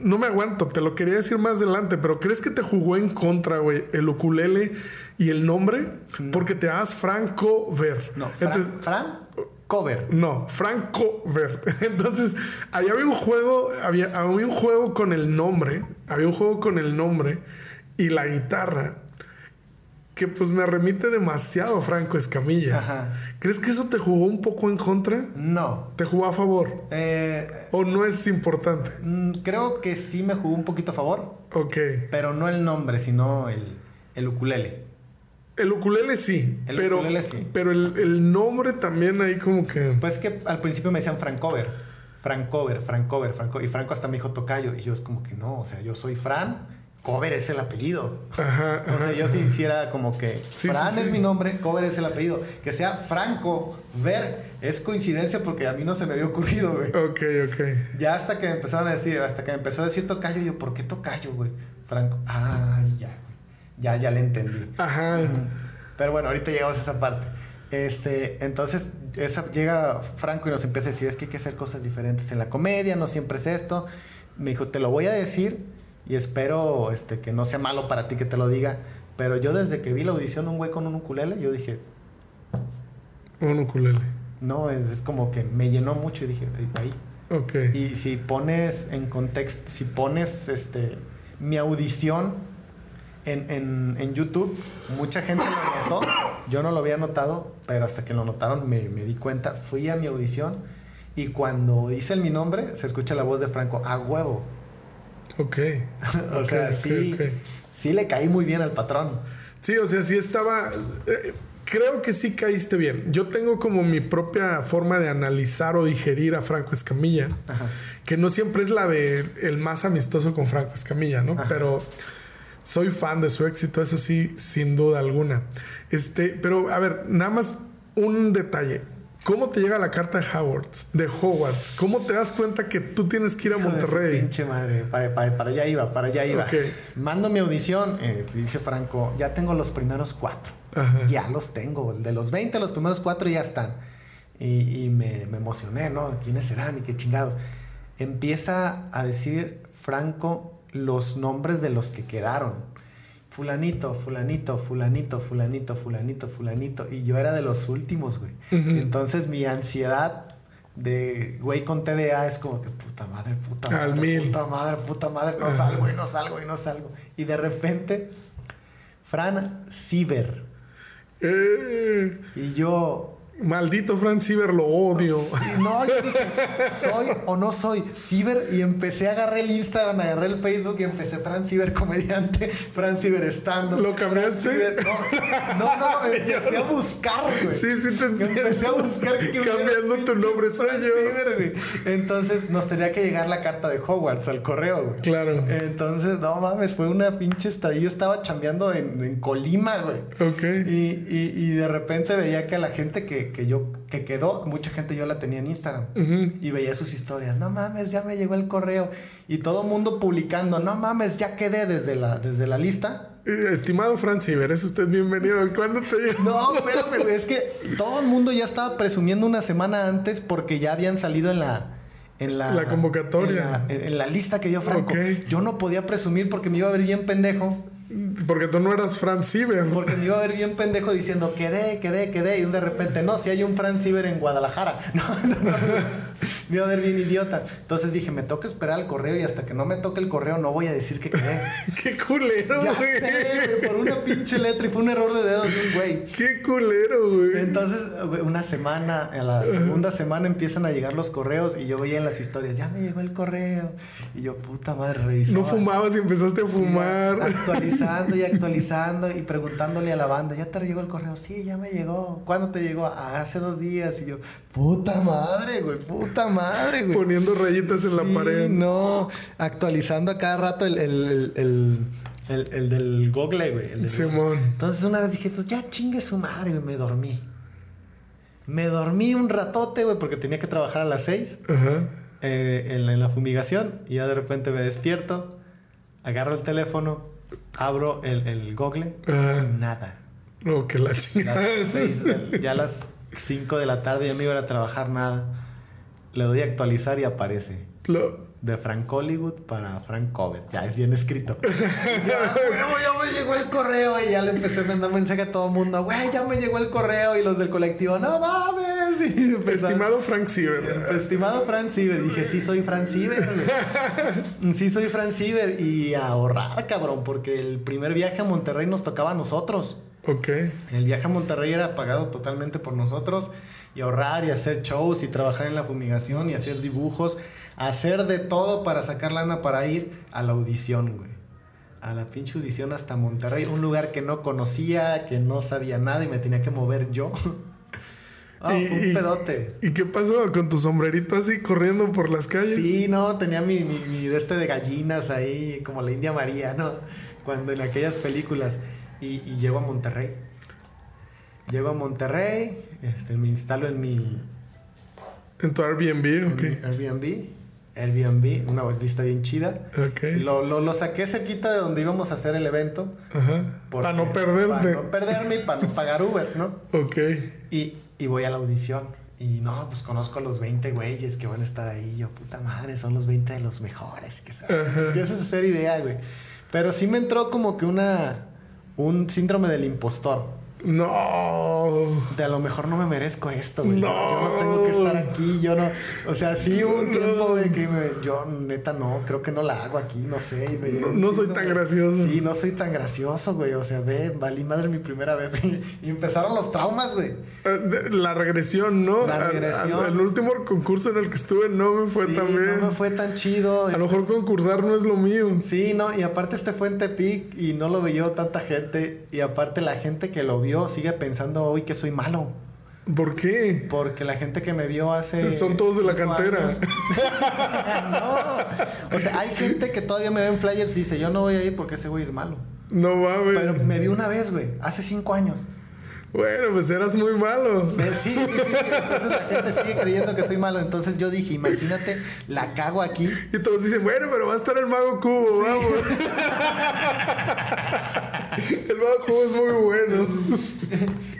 no me aguanto, te lo quería decir más adelante, pero ¿crees que te jugó en contra, güey, el ukulele y el nombre? Porque te das Franco Ver. No, Fran, Entonces, Fran Cover. no, Franco Ver. [LAUGHS] Entonces, ahí había un juego, había, había un juego con el nombre, había un juego con el nombre y la guitarra que pues me remite demasiado Franco Escamilla. Ajá. ¿Crees que eso te jugó un poco en contra? No. ¿Te jugó a favor? Eh, ¿O no es importante? mm, creo que sí me jugó un poquito a favor, Ok. pero no el nombre, sino el, el ukulele. El ukulele sí, El pero, ukulele sí. pero el, el nombre también ahí como que... Pues que al principio me decían Frank Cover. Frank Cover, Frank Cover, Franco. Y Franco hasta me dijo Tocayo. Y yo es como que no, o sea, yo soy Fran, Cover es el apellido. Ajá, [LAUGHS] O sea, yo sí hiciera como que Sí, Fran sí, sí. es mi nombre, Cover es el apellido. Que sea Franco, ver, es coincidencia porque a mí no se me había ocurrido, güey. Ok, ok. Ya hasta que me empezaron a decir, hasta que me empezó a decir Tocayo, yo, ¿por qué Tocayo, güey? Franco, ay, ya, güey. Ya, ya le entendí. Ajá. Pero bueno, ahorita llegamos a esa parte. Este, entonces esa, llega Franco y nos empieza a decir, es que hay que hacer cosas diferentes en la comedia, no siempre es esto. Me dijo, te lo voy a decir y espero este, que no sea malo para ti que te lo diga. Pero yo desde que vi la audición un güey con un ukulele, yo dije, Un ukulele. no, es, es como que me llenó mucho y dije, ahí. Ok. Y si pones en contexto, si pones este, mi audición en, en, en YouTube, mucha gente lo notó. Yo no lo había notado, pero hasta que lo notaron me, me di cuenta. Fui a mi audición y cuando dice mi nombre, se escucha la voz de Franco, a huevo. Ok. [LAUGHS] o Ok, sea, ok, sí, ok. sí le caí muy bien al patrón. Sí, o sea, sí estaba... eh, creo que sí caíste bien. Yo tengo como mi propia forma de analizar o digerir a Franco Escamilla, Ajá. que no siempre es la de el más amistoso con Franco Escamilla, ¿no? Ajá. Pero soy fan de su éxito, eso sí, sin duda alguna. Este, pero a ver, nada más un detalle. ¿Cómo te llega la carta de Hogwarts? De Hogwarts. ¿Cómo te das cuenta que tú tienes que ir a Monterrey? Pinche madre, para, para- para allá iba, para allá iba. Ok. Mando mi audición, eh, dice Franco, ya tengo los primeros cuatro. Ajá. Ya los tengo. De los 20, los primeros cuatro ya están. Y, y me, me emocioné, ¿no? ¿Quiénes serán y qué chingados? Empieza a decir Franco los nombres de los que quedaron. Fulanito, fulanito, fulanito, fulanito, fulanito, fulanito. Y yo era de los últimos, güey. Entonces mi ansiedad de güey con TDA es como que puta madre, puta Al madre, mil. puta madre, puta madre, no salgo y no salgo y no salgo. Y de repente, Fran Ciber. Eh, Y yo, maldito Frank Ciber, lo odio. Sí, no, yo dije, ¿soy o no soy Ciber? Y empecé a agarrar el Instagram, agarré el Facebook y empecé Fran Ciber comediante, Fran Ciber estando. ¿Lo cambiaste? No, no, no, no, empecé a [LAUGHS] buscar, güey. Sí, sí te entiendo. Empecé a buscar que Cambiando tu nombre, soy Fran yo. Ciber, güey. Entonces nos tenía que llegar la carta de Hogwarts al correo, güey. Claro. Entonces, no mames, fue una pinche estadía. Yo estaba chambeando en, en Colima, güey. Ok. Y, y- y de repente veía que a la gente que, que yo que quedó, mucha gente yo la tenía en Instagram. Y veía sus historias. No mames, ya me llegó el correo. Y todo mundo publicando. No mames, ya quedé desde la, desde la lista. Estimado Frank Ciber, es usted bienvenido. ¿Cuándo te? No, espérame, güey. Es que todo el mundo ya estaba presumiendo una semana antes porque ya habían salido en la. En la, La convocatoria. En la, en- en la lista que dio Franco. Yo no podía presumir porque me iba a ver bien pendejo. Porque tú no eras Franz Sieber. Porque me iba a ver bien pendejo diciendo, quedé, quedé, quedé. Y de repente, no, si hay un Franz Sieber en Guadalajara. [LAUGHS] No, no, no. me iba a ver bien idiota. Entonces dije, me toca esperar al correo y hasta que no me toque el correo no voy a decir que quedé. [LAUGHS] Qué culero, ya güey. sé, por una pinche letra y fue un error de dedos de un güey. Qué culero, güey. Entonces, una semana, a la segunda semana empiezan a llegar los correos y yo veía en las historias, ya me llegó el correo. Y yo, puta madre, revisaba. No fumabas y empezaste a Sí, fumar. Actualizando y actualizando y preguntándole a la banda, ¿ya te llegó el correo? Sí, ya me llegó. ¿Cuándo te llegó? "Ah, hace dos días. Y yo, puta madre, güey, puta madre, güey. Poniendo rayitas en Sí, la pared. No, actualizando a cada rato el, el, el, el, el del Google, güey. el del Simón. entonces una vez dije, pues ya chingue su madre, güey, me dormí. Me dormí un ratote, güey, porque tenía que trabajar a las 6 Ajá. en, en la fumigación y ya de repente me despierto, agarro el teléfono, abro el, el Google y nada. Oh, que la Las chingada. seis de- [LAUGHS] ya a las 5 de la tarde ya me iba a trabajar nada. Le doy a actualizar y aparece. De Frank Hollywood para Frank Cover. Ya es bien escrito. [LAUGHS] Y ya, "Huevo, ya me llegó el correo. Y ya le empecé a mandar mensaje a todo el mundo. Güey, ya me llegó el correo. Y los del colectivo, no mames. [LAUGHS] Y empezaron- Estimado Frank Sieber. Estimado Frank Sieber. Dije, sí soy Frank Sieber. güey. [LAUGHS] Sí soy Frank Sieber. Y a ahorrar, cabrón. Porque el primer viaje a Monterrey nos tocaba a nosotros. Ok. El viaje a Monterrey era pagado totalmente por nosotros y ahorrar y hacer shows y trabajar en la fumigación y hacer dibujos, hacer de todo para sacar lana para ir a la audición, güey. A la pinche audición hasta Monterrey, un lugar que no conocía, que no sabía nada y me tenía que mover yo. [LAUGHS] Ah, Y- un pedote. ¿Y qué pasó con tu sombrerito así corriendo por las calles? Sí, no, tenía mi, mi, mi de este de gallinas ahí, como la India María, ¿no? Cuando en aquellas películas. Y, y llego a Monterrey. Llego a Monterrey, este, me instalo en mi, En tu Airbnb, en ok. mi Airbnb. Airbnb, una lista bien chida. Lo, lo, lo saqué cerquita de donde íbamos a hacer el evento. Ajá. Para no perderte. Para no perderme y para no pagar Uber, ¿no? Ok. Y, y voy a la audición. Y no, pues conozco a los 20 güeyes que van a estar ahí. Yo, puta madre, son los 20 de los mejores. Que. Empiezas a hacer idea, güey. Pero sí me entró como que una. Un síndrome del impostor. No. De a lo mejor no me merezco esto, güey. No. Yo no tengo que estar aquí. Yo no. O sea, sí hubo un tiempo, güey, que me- yo neta no, creo que no la hago aquí, no sé. me No- soy tan gracioso. Sí, no soy tan gracioso, güey. O sea, ve, valí madre mi primera vez. [LAUGHS] y empezaron los traumas, güey. Eh, de- La regresión, ¿no? La regresión. el último concurso en el que estuve no me fue sí, tan bien. no me fue tan chido. A Este- lo mejor concursar no es lo mío. Sí, no, y aparte este fue en Tepic y no lo vio tanta gente. Y aparte la gente que lo vio sigue pensando hoy que soy malo. ¿Por qué? Porque la gente que me vio hace. [LAUGHS] Son todos de la cantera. años- [LAUGHS] [LAUGHS] no. O sea, hay gente que todavía me ve en flyers y dice: Yo no voy a ir porque ese güey es malo. No va, güey. Pero me vio una vez, güey, hace cinco años. Bueno, pues eras muy malo. Eh, Sí, sí, sí, sí. Entonces la gente sigue creyendo que soy malo. Entonces yo dije: Imagínate, la cago aquí. Y todos dicen, bueno, pero va a estar el mago cubo, vamos. [LAUGHS] el cubo es muy bueno. [LAUGHS]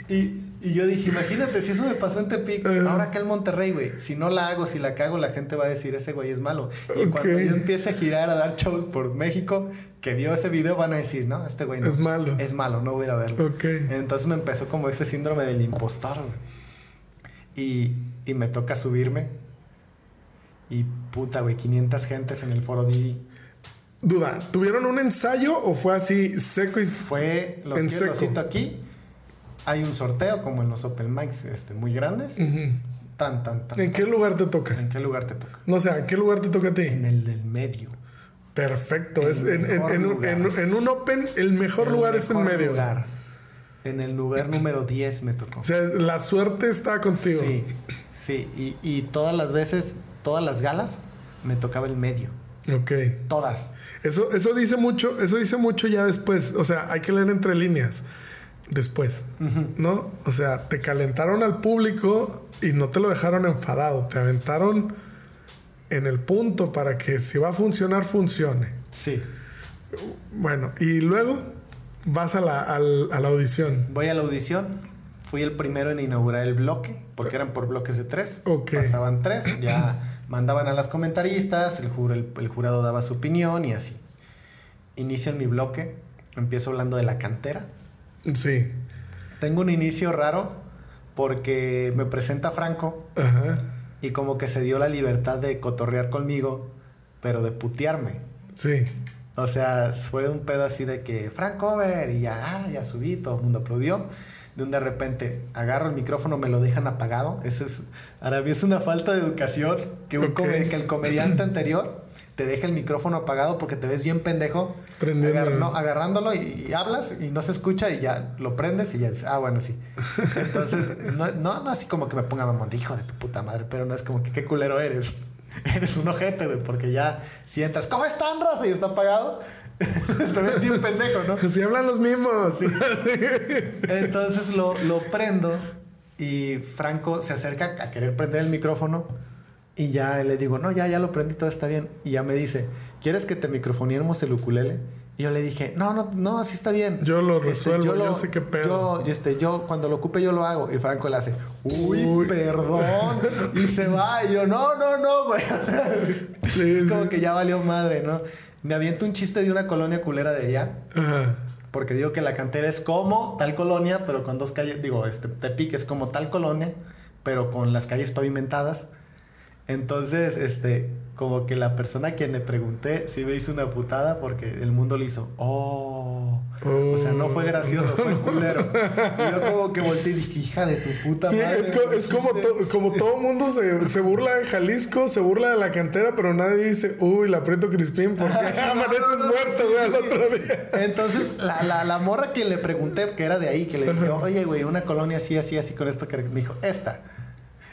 Y, y yo dije, imagínate, si eso me pasó en Tepic, ahora acá en Monterrey, güey. Si no la hago, si la cago, la gente va a decir, ese güey es malo. Y cuando yo empiece a girar, a dar shows por México, que vio ese video, van a decir, no, este güey no. Es malo. Es malo, no voy a ir a verlo. Ok. Entonces me empezó como ese síndrome del impostor, güey. Y, y me toca subirme. Y puta, güey, 500 gentes en el foro Didi. Duda, ¿tuvieron un ensayo o fue así seco y... Fue, los En quiero, seco. los aquí. Hay un sorteo, como en los Open Mics, este, muy grandes. Tan, tan, tan. ¿En qué lugar te toca? ¿En qué lugar te toca? No sé, ¿en qué lugar te toca a ti? En el del medio. Perfecto. Es en, en- en un- en- un open, el mejor El lugar es en medio. lugar. En el lugar número 10 me tocó. O sea, la suerte está contigo. Sí, sí. Y, y todas las veces, todas las galas, me tocaba el medio. Ok. Todas. Eso, eso dice mucho, eso dice mucho ya después. O sea, hay que leer entre líneas. Después. ¿No? O sea, te calentaron al público y no te lo dejaron enfadado. Te aventaron en el punto para que si va a funcionar, funcione. Sí. Bueno, y luego vas a la, al- a la audición. Voy a la audición. Fui el primero en inaugurar el bloque, porque eran por bloques de tres. Ok. Pasaban tres, ya [CLEARS THROAT] mandaban a las comentaristas, el, jur- el- el jurado daba su opinión y así. Inicio en mi bloque empiezo hablando de la cantera. Sí. Tengo un inicio raro porque me presenta Franco Ajá. y como que se dio la libertad de cotorrear conmigo, pero de putearme. Sí. O sea, fue un pedo así de que Frank Over y ya, ah, ya subí, todo el mundo aplaudió. De un de repente agarro el micrófono, me lo dejan apagado. Eso es, Arabia, es una falta de educación que, un que el [CLEARS THROAT] comediante anterior te deja el micrófono apagado porque te ves bien pendejo. Prendiendo. Agar- no, agarrándolo y, y hablas y no se escucha y ya lo prendes y ya dices, ah, bueno, sí. [LAUGHS] Entonces, no, no, no así como que me ponga mamón, hijo de tu puta madre, pero no es como que qué culero eres. [LAUGHS] Eres un ojete, güey, porque ya sientas, ¿cómo están, raza? Y está apagado. [LAUGHS] ves bien pendejo, ¿no? Si hablan los mismos. [LAUGHS] Entonces lo, lo prendo y Franco se acerca a querer prender el micrófono y ya le digo, no, ya, ya lo prendí, todo está bien. Y ya me dice, ¿quieres que te microfoniemos el ukulele? Y yo le dije, no, no, no, así está bien. Yo lo Este, resuelvo, yo sé qué pedo. Yo, este, yo, cuando lo ocupe, yo lo hago. Y Franco le hace, uy, Uy. perdón. y se va. Y yo, no, no, no, güey. [LAUGHS] O sea, Sí, es como que ya valió madre, ¿no? Me aviento un chiste de una colonia culera de allá. Ajá. Porque digo que la cantera es como tal colonia, pero con dos calles, digo, este Tepic es como tal colonia, pero con las calles pavimentadas. Entonces, este, como que la persona a quien le pregunté sí me hizo una putada porque el mundo le hizo, oh. O sea, no fue gracioso, fue culero. Y yo como que volteé y dije, hija de tu puta Sí, madre. es, co- es como, dijiste". to- como todo mundo se, se burla de Jalisco, se burla de la cantera, pero nadie dice, uy, la aprieto Crispín porque [LAUGHS] amaneces muerto, güey, al otro día. Entonces, la, la, la morra que le pregunté, que era de ahí, que le dije, oye, güey, una colonia así, así, así, con esto, que me dijo, esta.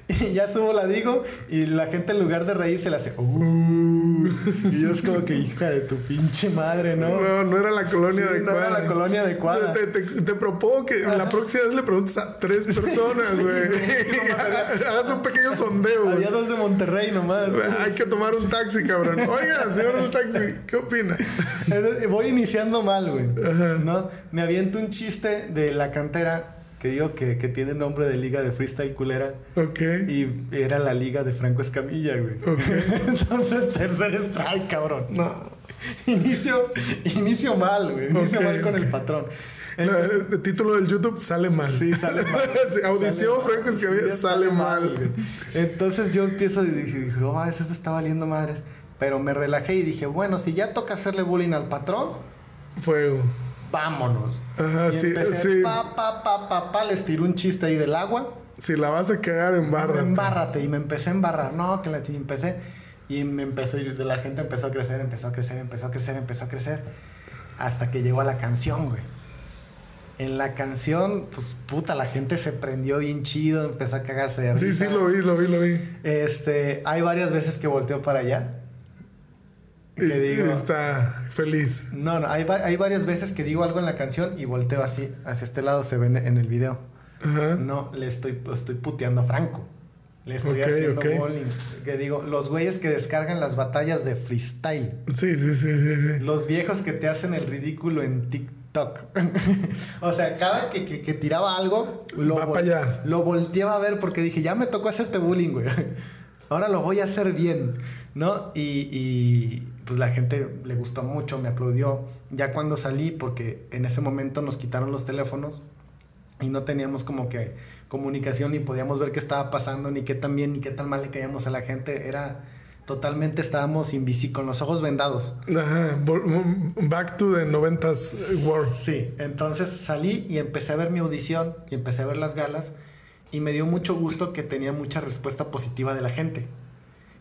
Y [LAUGHS] ya subo, la digo, y la gente en lugar de reírse la hace, "Uh". Y yo es como que, hija de tu pinche madre, ¿no? No, no era la colonia Sí, no adecuada. era la colonia adecuada. Te, te- te propongo que la próxima vez le preguntes a tres personas, güey. [LAUGHS] Hagas un pequeño sondeo. Había dos de Monterrey nomás. Hay que tomar un taxi, cabrón. Oiga, señor del taxi, ¿qué opina? Voy iniciando mal, güey. ¿No? Me aviento un chiste de la cantera que digo que, que tiene nombre de liga de freestyle culera. Ok. Y era la liga de Franco Escamilla, güey. Ok. [LAUGHS] Entonces, tercer strike, cabrón. No. [LAUGHS] Inicio, inicio mal, güey. Inicio mal con el patrón. No, el, el título del YouTube sale mal. sí, sale [LAUGHS] mal. Sí, audición, Sale Franco Escamilla, sale mal. güey. Entonces yo empiezo y dije, dije, oh, eso está valiendo madres. Pero me relajé y dije, bueno, si ya toca hacerle bullying al patrón, Fuego. Vámonos. Ajá, y sí, empecé, sí. pa, pa, pa, pa, pa, les tiré un chiste ahí del agua. Si la vas a cagar en barra. Embárrate. Y me empecé a embarrar. No, que la chi- empecé. Y me empezó, y la gente empezó a crecer, empezó a crecer, empezó a crecer, empezó a crecer. Hasta que llegó a la canción, güey. En la canción, pues puta, la gente se prendió bien chido, empezó a cagarse de risa. Sí, sí, lo vi, lo vi, lo vi. Este, hay varias veces que volteo para allá. Que digo, está feliz. no, no, hay, hay varias veces que digo algo en la canción y volteo así, hacia este lado, se ve en- el video. Ajá. No, le estoy, estoy puteando a Franco. Le estoy haciendo ok. bullying. Que digo, los güeyes que descargan las batallas de freestyle. Sí, sí, sí, sí, sí. Los viejos que te hacen el ridículo en TikTok. [LAUGHS] o sea, cada que, que- que tiraba algo, lo, Va vol- pa' allá. lo volteaba a ver porque dije, ya me tocó hacerte bullying, güey. [LAUGHS] Ahora lo voy a hacer bien, ¿no? Y, y, pues la gente le gustó mucho, me aplaudió. Ya cuando salí, porque en ese momento nos quitaron los teléfonos y no teníamos como que comunicación ni podíamos ver qué estaba pasando, ni qué tan bien, ni qué tan mal le caíamos a la gente. Era totalmente, estábamos invisi con los ojos vendados. Ajá. Back to the 90s world. Sí, entonces salí y empecé a ver mi audición y empecé a ver las galas y me dio mucho gusto que tenía mucha respuesta positiva de la gente.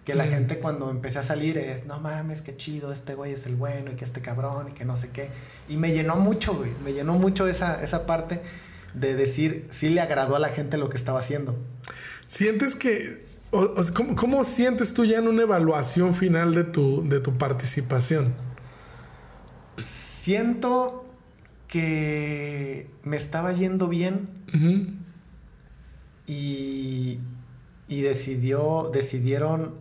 Que la Mm. gente cuando empecé a salir es, no mames, qué chido, este güey es el bueno y que este cabrón y que no sé qué. Y me llenó mucho, güey, me llenó mucho esa, esa parte de decir, sí le agradó a la gente lo que estaba haciendo. ¿Sientes que... o- o sea, ¿cómo, cómo sientes tú ya en una evaluación final de tu, de tu participación? Siento que me estaba yendo bien y, y decidió, decidieron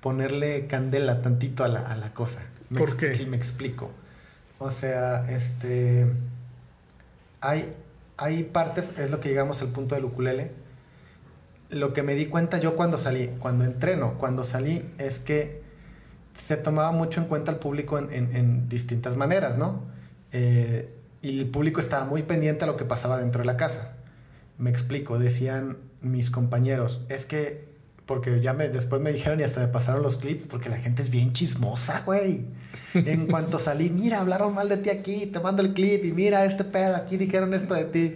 ponerle candela tantito a la, a la cosa. Me ¿Por qué? Me explico. O sea, este. Hay, hay partes, es lo que llegamos al punto del ukulele. Lo que me di cuenta yo cuando salí, cuando entreno, cuando salí, es que se tomaba mucho en cuenta al público en, en- en distintas maneras, ¿no? eh, y el público estaba muy pendiente a lo que pasaba dentro de la casa. Me explico, decían mis compañeros, es que, porque ya me, después me dijeron y hasta me pasaron los clips, porque la gente es bien chismosa, güey. En [LAUGHS] cuanto salí, mira, hablaron mal de ti aquí, te mando el clip y mira este pedo, aquí dijeron esto de ti.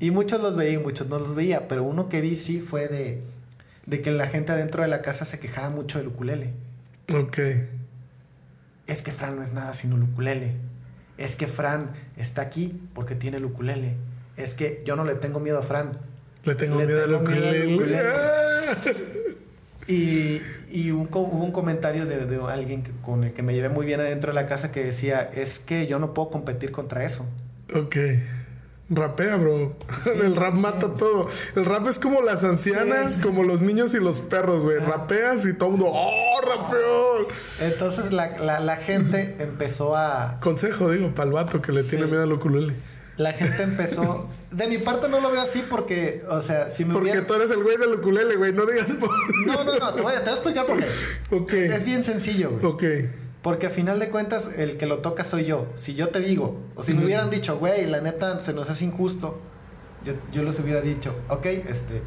Y muchos los veía muchos no los veía, pero uno que vi sí fue de, de que la gente adentro de la casa se quejaba mucho del ukulele. Ok. Es que Fran no es nada sin el ukulele. Es que Fran está aquí porque tiene el ukulele. Es que yo no le tengo miedo a Fran. Le tengo Le miedo al tengo miedo al ukulele. [LAUGHS] Y, y un hubo un comentario de, de alguien que- con el que me llevé muy bien adentro de la casa que decía, es que yo no puedo competir contra eso. Ok. Rapea, bro. Sí, [LAUGHS] el rap sí. mata todo. El rap es como las ancianas, Sí. como los niños y los perros, güey. Rapeas y todo el mundo, ¡oh, rapeo! Entonces la, la- la gente empezó a... Consejo, digo, para el vato que le tiene miedo al ukulele. La gente empezó... De mi parte no lo veo así porque, o sea, si me Porque hubiera... tú eres el güey del ukulele, güey. No digas por. No, no, no, te voy a, te voy a explicar por qué. Ok. Es, es bien sencillo, güey. Ok. Porque a final de cuentas, el que lo toca soy yo. Si yo te digo, o si me hubieran dicho, güey, la neta se nos hace injusto, yo, yo les hubiera dicho, ok, este,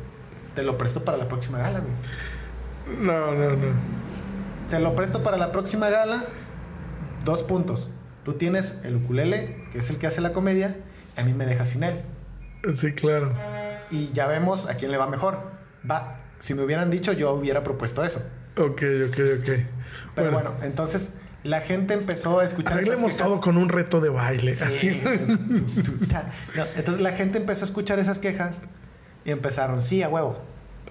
te lo presto para la próxima gala, güey. No, no, no. Te lo presto para la próxima gala, dos puntos. Tú tienes el ukulele, que es el que hace la comedia, a mí me dejas sin él. Sí, claro. Y ya vemos a quién le va mejor. Va, si me hubieran dicho, yo hubiera propuesto eso. Ok, ok, ok. Pero bueno, entonces la gente empezó a escuchar esas Arreglemos quejas. todo con un reto de baile. Sí. [LAUGHS] No, entonces la gente empezó a escuchar esas quejas y empezaron, sí, a huevo,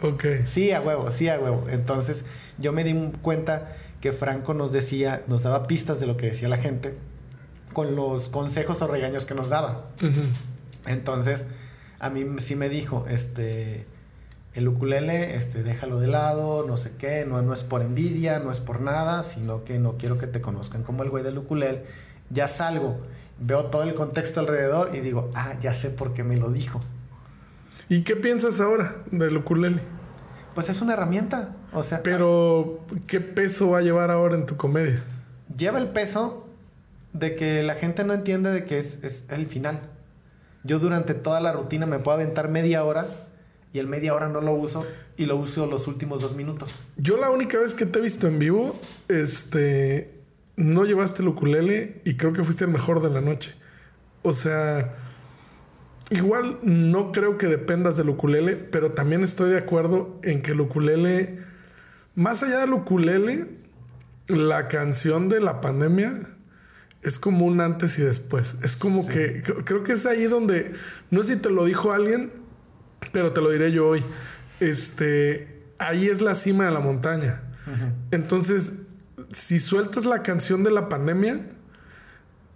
ok. sí, a huevo, sí, a huevo. Entonces yo me di cuenta que Franco nos decía, nos daba pistas de lo que decía la gente con los consejos o regaños que nos daba. Entonces a mí sí me dijo, este, el ukulele, este, déjalo de lado, no sé qué, no, no es por envidia, no es por nada, sino que no quiero que te conozcan como el güey del ukulele. Ya salgo, veo todo el contexto alrededor y digo, ah, ya sé por qué me lo dijo. ¿Y qué piensas ahora del ukulele? Pues es una herramienta, o sea, Pero, ¿qué peso va a llevar ahora en tu comedia? lleva el peso de que la gente no entiende de que es, es el final. Yo durante toda la rutina me puedo aventar media hora y el media hora no lo uso y lo uso los últimos dos minutos. Yo la única vez que te he visto en vivo, este, no llevaste el ukulele y creo que fuiste el mejor de la noche. O sea, igual no creo que dependas del ukulele, pero también estoy de acuerdo en que el ukulele, más allá del ukulele, la canción de la pandemia es como un antes y después. Es como Sí. que cre- creo que es ahí donde, no sé si te lo dijo alguien, pero te lo diré yo hoy. Este, ahí es la cima de la montaña. Entonces, si sueltas la canción de la pandemia,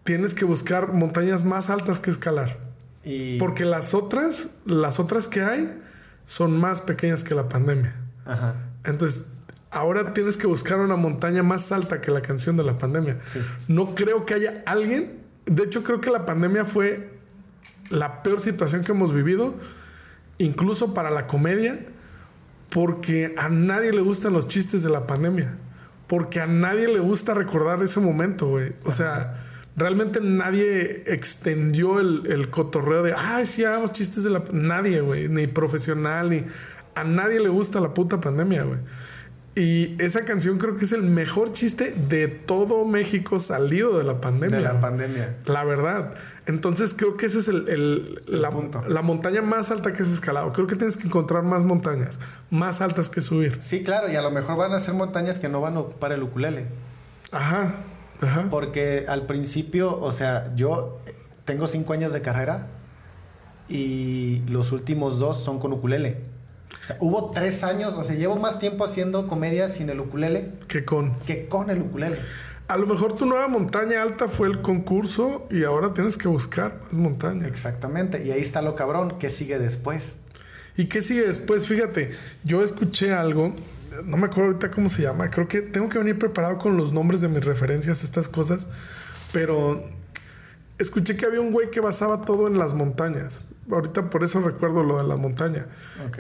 tienes que buscar montañas más altas que escalar. Y, Porque las otras, las otras que hay, son más pequeñas que la pandemia. Ajá. Entonces, ahora tienes que buscar una montaña más alta que la canción de la pandemia. Sí. No creo que haya alguien. De hecho, creo que la pandemia fue la peor situación que hemos vivido, incluso para la comedia, porque a nadie le gustan los chistes de la pandemia. Porque a nadie le gusta recordar ese momento, güey. O sea, realmente nadie extendió el, el cotorreo de, ay, sí, hagamos chistes de la... Nadie, güey. Ni profesional, ni... A nadie le gusta la puta pandemia, güey. Y esa canción creo que es el mejor chiste de todo México salido de la pandemia. de la pandemia. La verdad. Entonces creo que ese es el, el- El la, punto. la montaña más alta que has escalado. Creo que tienes que encontrar más montañas, más altas que subir. Sí, claro, y a lo mejor van a ser montañas que no van a ocupar el ukulele. Ajá, ajá. Porque al principio, o sea, yo tengo cinco años de carrera y los últimos dos son con ukulele. O sea, hubo tres años, o sea, llevo más tiempo haciendo comedia sin el ukulele Que con. que con el ukulele. A lo mejor tu nueva montaña alta fue el concurso y ahora tienes que buscar más montañas. Exactamente, y ahí está lo cabrón, ¿qué sigue después? ¿Y qué sigue después? Fíjate, yo escuché algo, no me acuerdo ahorita cómo se llama, creo que tengo que venir preparado con los nombres de mis referencias, estas cosas, pero escuché que había un güey que basaba todo en las montañas. Ahorita por eso recuerdo lo de la montaña.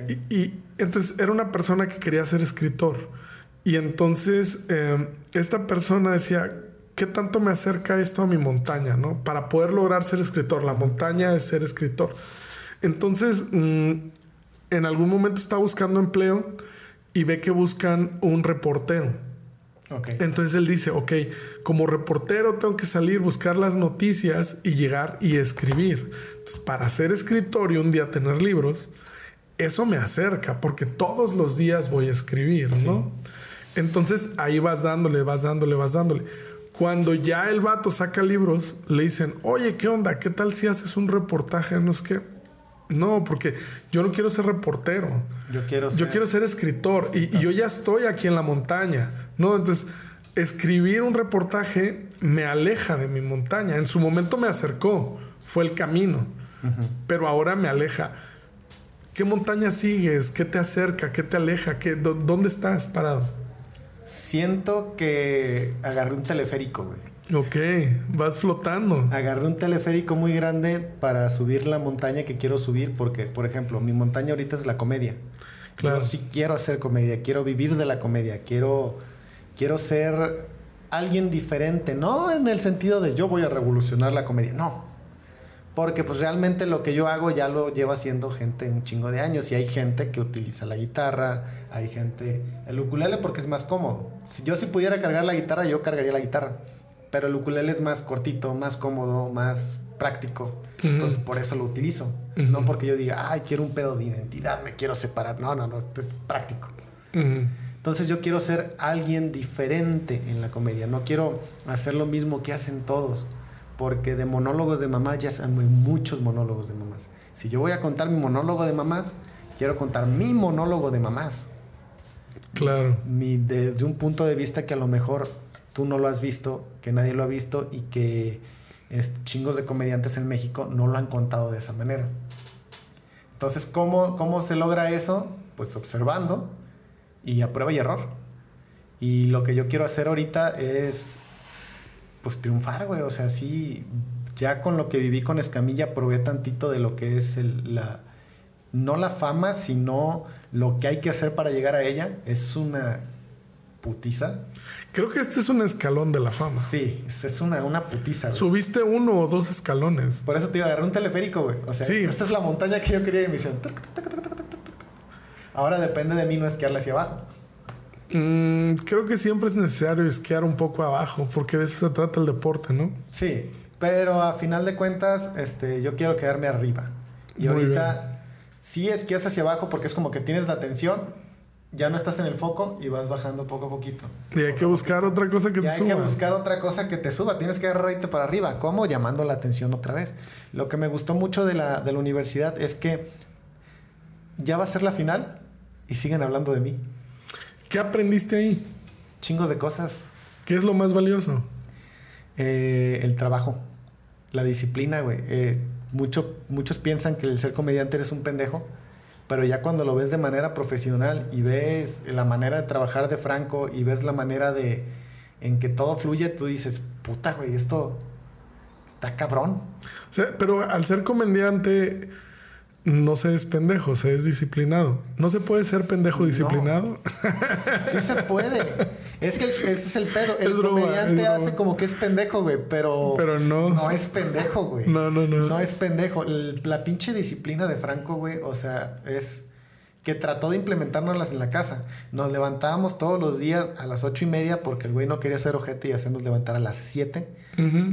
Y, y entonces era una persona que quería ser escritor. Y entonces eh, esta persona decía, ¿qué ¿qué tanto me acerca esto a mi montaña, no? Para poder lograr ser escritor. La montaña es ser escritor. Entonces, mm, en algún momento está buscando empleo y ve que buscan un reportero. Entonces él dice, ok, como reportero tengo que salir, buscar las noticias y llegar y escribir. Entonces, para ser escritor y un día tener libros, eso me acerca porque todos los días voy a escribir, ¿no? Entonces ahí vas dándole, vas dándole, vas dándole. Cuando ya el vato saca libros, le dicen, oye, ¿qué onda? ¿Qué tal si haces un reportaje? No es que... No, porque yo no quiero ser reportero. Yo quiero ser, yo quiero ser escritor, Y, yo ya estoy aquí en la montaña, ¿no? Entonces, escribir un reportaje me aleja de mi montaña. En su momento me acercó, fue el camino, pero ahora me aleja. ¿Qué montaña sigues? ¿Qué te acerca? ¿Qué te aleja? ¿Qué, ¿Dónde estás parado? Siento que agarré un teleférico, güey. Ok, vas flotando. Agarré un teleférico muy grande para subir la montaña que quiero subir, porque, por ejemplo, mi montaña ahorita es la comedia. Claro. Yo sí quiero hacer comedia, quiero vivir de la comedia, quiero, quiero ser alguien diferente, no en el sentido de yo voy a revolucionar la comedia, no. Porque pues realmente lo que yo hago ya lo lleva haciendo gente un chingo de años y hay gente que utiliza la guitarra, hay gente el ukulele porque es más cómodo. Si yo si pudiera cargar la guitarra, yo cargaría la guitarra, pero el ukulele es más cortito, más cómodo, más práctico. Entonces por eso lo utilizo, no porque yo diga, "Ay, quiero un pedo de identidad, me quiero separar." No, no, no, es práctico. Entonces yo quiero ser alguien diferente en la comedia, no quiero hacer lo mismo que hacen todos porque de monólogos de mamás ya hay muchos monólogos de mamás. Si yo voy a contar mi monólogo de mamás, quiero contar mi monólogo de mamás. Claro. Mi, desde un punto de vista que a lo mejor tú no lo has visto, que nadie lo ha visto y que chingos de comediantes en México no lo han contado de esa manera. Entonces, ¿cómo, ¿cómo se logra eso? Pues observando y a prueba y error. Y lo que yo quiero hacer ahorita es pues triunfar, güey. O sea, sí, ya con lo que viví con Escamilla probé tantito de lo que es el, la, no la fama, sino lo que hay que hacer para llegar a ella. Es una putiza. Creo que este es un escalón de la fama. Sí, es una, una putiza. Subiste uno o dos escalones. Por eso te iba a agarrar un teleférico, güey. O sea, esta es la montaña que yo quería y me Ahora depende de mí no esquiarla hacia abajo. Mm, creo que siempre es necesario esquiar un poco abajo, porque de eso se trata el deporte, ¿no? Sí, pero a final de cuentas, este, yo quiero quedarme arriba. Y ahorita sí esquías hacia abajo porque es como que tienes la atención, ya no estás en el foco y vas bajando poco a poquito. Y hay que buscar otra cosa que te suba. Hay que buscar otra cosa que te suba. Tienes que agarrarte para arriba. ¿Cómo? Llamando la atención otra vez. Lo que me gustó mucho de la, de la universidad es que ya va a ser la final y siguen hablando de mí. ¿Qué aprendiste ahí? Chingos de cosas. ¿Qué es lo más valioso? Eh, el trabajo, la disciplina, güey. Eh, mucho, muchos piensan que el ser comediante eres un pendejo, pero ya cuando lo ves de manera profesional y ves la manera de trabajar de Franco y ves la manera de en que todo fluye, tú dices, puta, güey, esto está cabrón. O sea, pero al ser comediante no se es pendejo, se es disciplinado. ¿No se puede ser pendejo disciplinado? Sí se puede. Es que ese es el pedo. El comediante hace como que es pendejo, güey, pero... Pero no. No es pendejo, güey. No, no, no. No es pendejo. la pinche disciplina de Franco, güey, o sea, es que trató de implementárnoslas en la casa. Nos levantábamos todos los días a las ocho y media porque el güey no quería hacer ojete y hacernos levantar a las siete.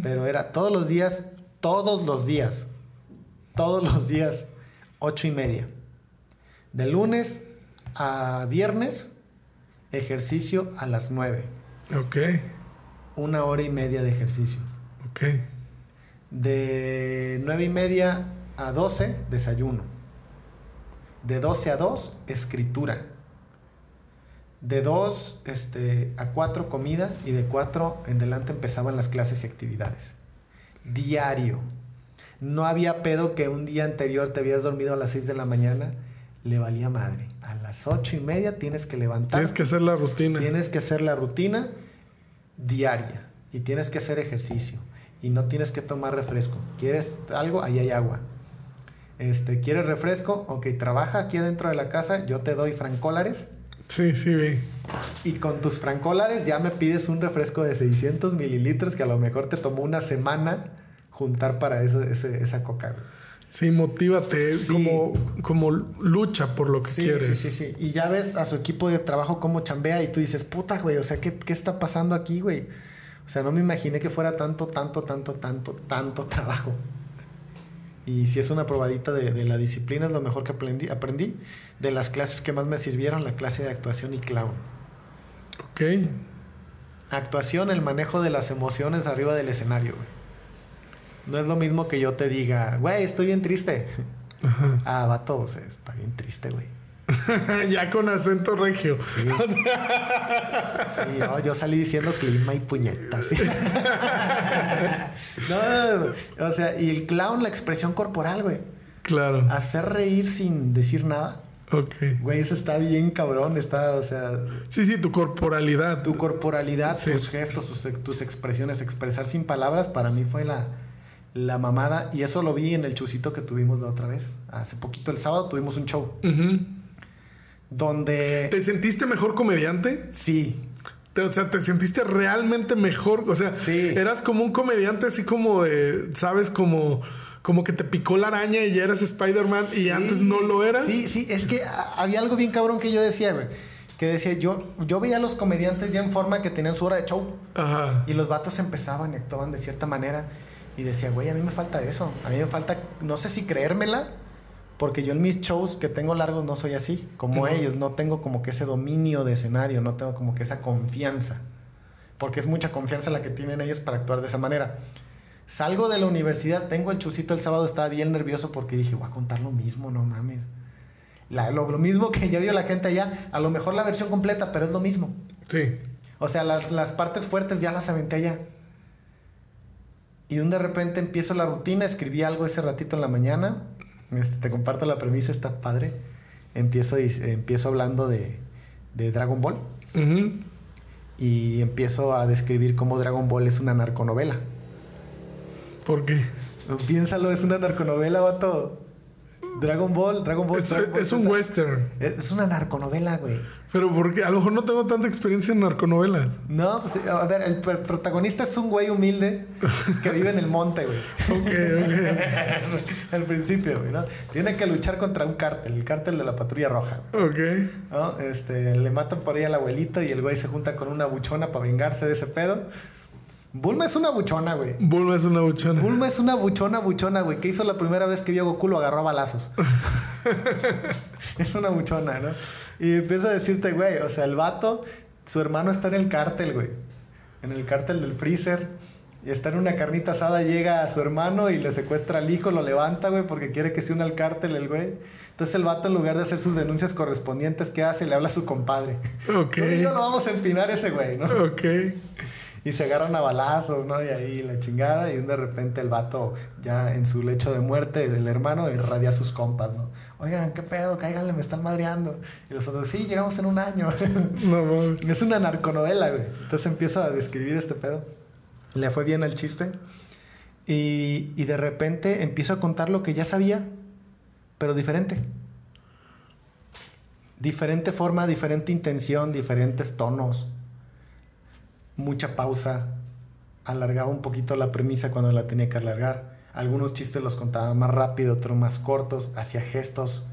Pero era todos los días, todos los días, todos los días ocho y media. De lunes a viernes, ejercicio a las nueve. Ok. Una hora y media de ejercicio. Ok. De nueve y media a doce, desayuno. De doce a dos, escritura. De dos este, a cuatro, comida. Y de cuatro en delante empezaban las clases y actividades. Diario. No había pedo que un día anterior te habías dormido a las 6 de la mañana, le valía madre. A las ocho y media tienes que levantar. Tienes que hacer la rutina. Tienes que hacer la rutina diaria y tienes que hacer ejercicio y no tienes que tomar refresco. ¿Quieres algo? Ahí hay agua. Este, ¿Quieres refresco? Ok, trabaja aquí adentro de la casa, yo te doy francólares Sí, sí, vi. Y con tus francolares ya me pides un refresco de 600 mililitros que a lo mejor te tomó una semana juntar para eso, ese, esa coca. Sí, motívate, es como, como lucha por lo que sí, quieres. Sí, sí, sí. Y ya ves a su equipo de trabajo cómo chambea y tú dices, puta, güey, o sea, ¿qué, qué está pasando aquí, güey? O sea, no me imaginé que fuera tanto, tanto, tanto, tanto, tanto trabajo. Y si es una probadita de, de la disciplina, es lo mejor que aprendí, aprendí. De las clases que más me sirvieron, la clase de actuación y clown. Ok. Actuación, el manejo de las emociones arriba del escenario, güey. No es lo mismo que yo te diga, güey, estoy bien triste. Ajá. Ah, vato, o sea, está bien triste, güey. [LAUGHS] ya con acento regio. Sí. [LAUGHS] Sí, no, yo salí diciendo clima y puñetas. [LAUGHS] no, o sea, y el clown, la expresión corporal, güey. Claro. Hacer reír sin decir nada. Ok. Güey, eso está bien cabrón. Está, o sea, Sí, sí, tu corporalidad. tu corporalidad, Sí. tus gestos, tus, tus expresiones, expresar sin palabras, para mí fue la, la mamada. Y eso lo vi en el chucito que tuvimos la otra vez. Hace poquito, el sábado, tuvimos un show. Ujú. Donde. ¿Te sentiste mejor comediante? Sí, Te- o sea, ¿te sentiste realmente mejor? O sea, Sí. eras como un comediante así como de, ¿sabes? Como, como que te picó la araña y ya eras Spider-Man y antes no lo eras. Sí, sí, es que había algo bien cabrón que yo decía, güey. Que decía, yo, yo veía a los comediantes ya en forma que tenían su hora de show. Ajá. Y los vatos empezaban y actuaban de cierta manera. Y decía, güey, a mí me falta eso. A mí me falta, no sé si creérmela, porque yo en mis shows que tengo largos no soy así. Como ellos, no tengo como que ese dominio de escenario, no tengo como que esa confianza. Porque es mucha confianza la que tienen ellos para actuar de esa manera. Salgo de la universidad, tengo el chucito el sábado, estaba bien nervioso porque dije, voy a contar lo mismo, no mames. La- lo, lo mismo que ya vio la gente allá, a lo mejor la versión completa, pero es lo mismo. Sí. O sea, las, las partes fuertes ya las aventé allá. Y de un de repente empiezo la rutina, escribí algo ese ratito en la mañana. Este, te comparto la premisa, está padre. Empiezo, empiezo hablando de, de Dragon Ball y empiezo a describir cómo Dragon Ball es una narconovela. ¿Por qué? Piénsalo, es una narconovela, vato. Dragon Ball, Dragon Ball. Es, Dragon Ball es un western. Es una narconovela, güey. Pero porque a lo mejor no tengo tanta experiencia en narconovelas. No, pues a ver, el pr- protagonista es un güey humilde que vive en el monte, güey. Ok, ok. [LAUGHS] Al principio, güey, ¿no? Tiene que luchar contra un cártel, el cártel de la patrulla roja, Ok. ¿no? Este, le matan por ahí al abuelito y el güey se junta con una buchona para vengarse de ese pedo. Bulma es una buchona, güey. Bulma es una buchona. Bulma es una buchona, buchona, güey. ¿Qué hizo la primera vez que vio a Goku? Lo agarró a balazos. [LAUGHS] es una buchona, ¿no? Y empieza a decirte, güey, o sea, el vato, su hermano está en el cártel, güey. En el cártel del freezer. Y está en una carnita asada, llega a su hermano y le secuestra al hijo, lo levanta, güey, porque quiere que se una al cártel el güey. Entonces el vato, en lugar de hacer sus denuncias correspondientes, ¿qué hace? Le habla a su compadre. Ok. Y yo lo vamos a empinar ese güey, ¿no? Ok. Y se agarran a balazos, ¿no? Y ahí la chingada. Y de repente el vato, ya en su lecho de muerte, el hermano, irradia a sus compas, ¿no? Oigan, ¿qué pedo? Cáiganle, me están madreando. Y los otros, sí, llegamos en un año. [LAUGHS] No mames. es una narconovela, güey. Entonces empieza a describir este pedo. Le fue bien el chiste. Y, y de repente empiezo a contar lo que ya sabía, pero diferente. Diferente forma, diferente intención, diferentes tonos mucha pausa, alargaba un poquito la premisa cuando la tenía que alargar. Algunos chistes los contaba más rápido, otros más cortos, hacía gestos,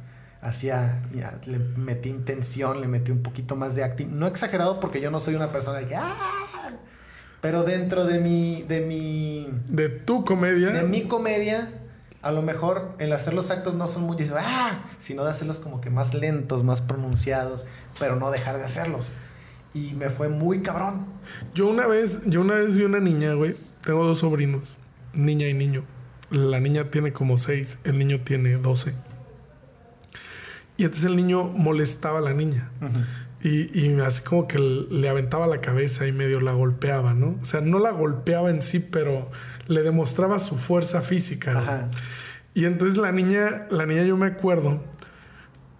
hacía, ya, le metí intención, le metí un poquito más de acting. No exagerado porque yo no soy una persona de que, ¡ah! Pero dentro de mi, de mi, De tu comedia. de mi comedia, a lo mejor el hacer los actos no son muy, ¡ah! Sino de hacerlos como que más lentos, más pronunciados, pero no dejar de hacerlos. Y me fue muy cabrón. Yo una vez, yo una vez vi una niña, güey. Tengo dos sobrinos, niña y niño. La niña tiene como seis, el niño tiene doce. Y entonces el niño molestaba a la niña. Y, y así como que le aventaba la cabeza y medio la golpeaba, ¿no? O sea, no la golpeaba en sí, pero le demostraba su fuerza física. ¿no? Ajá. Y entonces la niña, la niña yo me acuerdo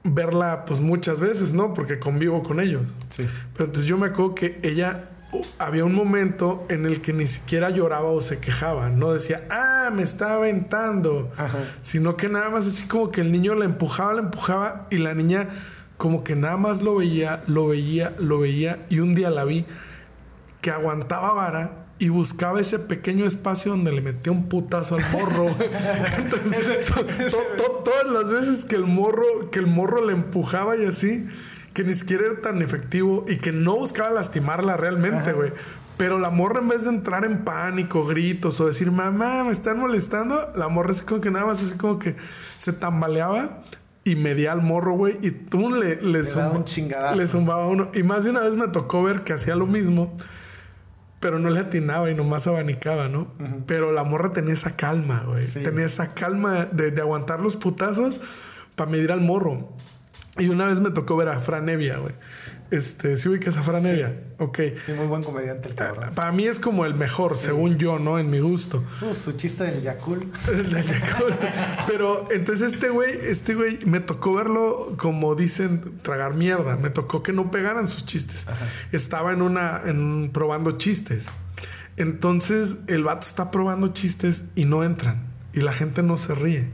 verla pues muchas veces, ¿no? Porque convivo con ellos. Sí. Pero entonces yo me acuerdo que ella había un momento en el que ni siquiera lloraba o se quejaba, no decía, ah, me está aventando, Ajá. sino que nada más así como que el niño la empujaba, la empujaba y la niña como que nada más lo veía, lo veía, lo veía y un día la vi que aguantaba vara y buscaba ese pequeño espacio donde le metía un putazo al morro. [LAUGHS] Entonces, todas las veces que el morro, que el morro le empujaba y así, que ni siquiera era tan efectivo y que no buscaba lastimarla realmente, güey. Pero la morra en vez de entrar en pánico, gritos o decir, mamá, me están molestando, la morra así como que nada más así como que se tambaleaba y medía al morro, güey, y tú le, le, le zumbaba uno. Y más de una vez me tocó ver que hacía lo mismo pero no le atinaba y nomás abanicaba, ¿no? Pero la morra tenía esa calma, güey. Tenía esa calma de, de aguantar los putazos para medir al morro. Y una vez me tocó ver a Fran Evia, güey. Este, ¿sí ubicas a Fran Evia? Ok. Sí, muy buen comediante el cabrón. Para mí es como el mejor, según yo, ¿no? En mi gusto. Uh, su chiste del Yakul. [LAUGHS] del Yakul. Pero entonces este güey, este güey, me tocó verlo como dicen, tragar mierda. Me tocó que no pegaran sus chistes. Estaba en una, en, probando chistes. Entonces el vato está probando chistes y no entran. Y la gente no se ríe.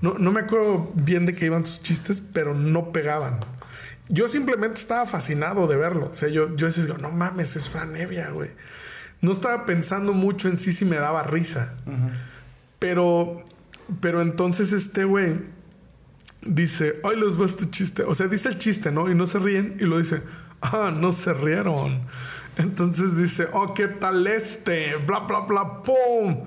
No, no me acuerdo bien de qué iban sus chistes, pero no pegaban yo simplemente estaba fascinado de verlo. O sea, yo, yo decía, no mames, es Fran Evia, güey. No estaba pensando mucho en sí si me daba risa. Pero, pero entonces este güey dice, ay, les va este chiste. O sea, dice el chiste, ¿no? Y no se ríen y lo dice, ah, no se rieron. Entonces dice, oh, ¿qué tal este? Bla, bla, bla, pum.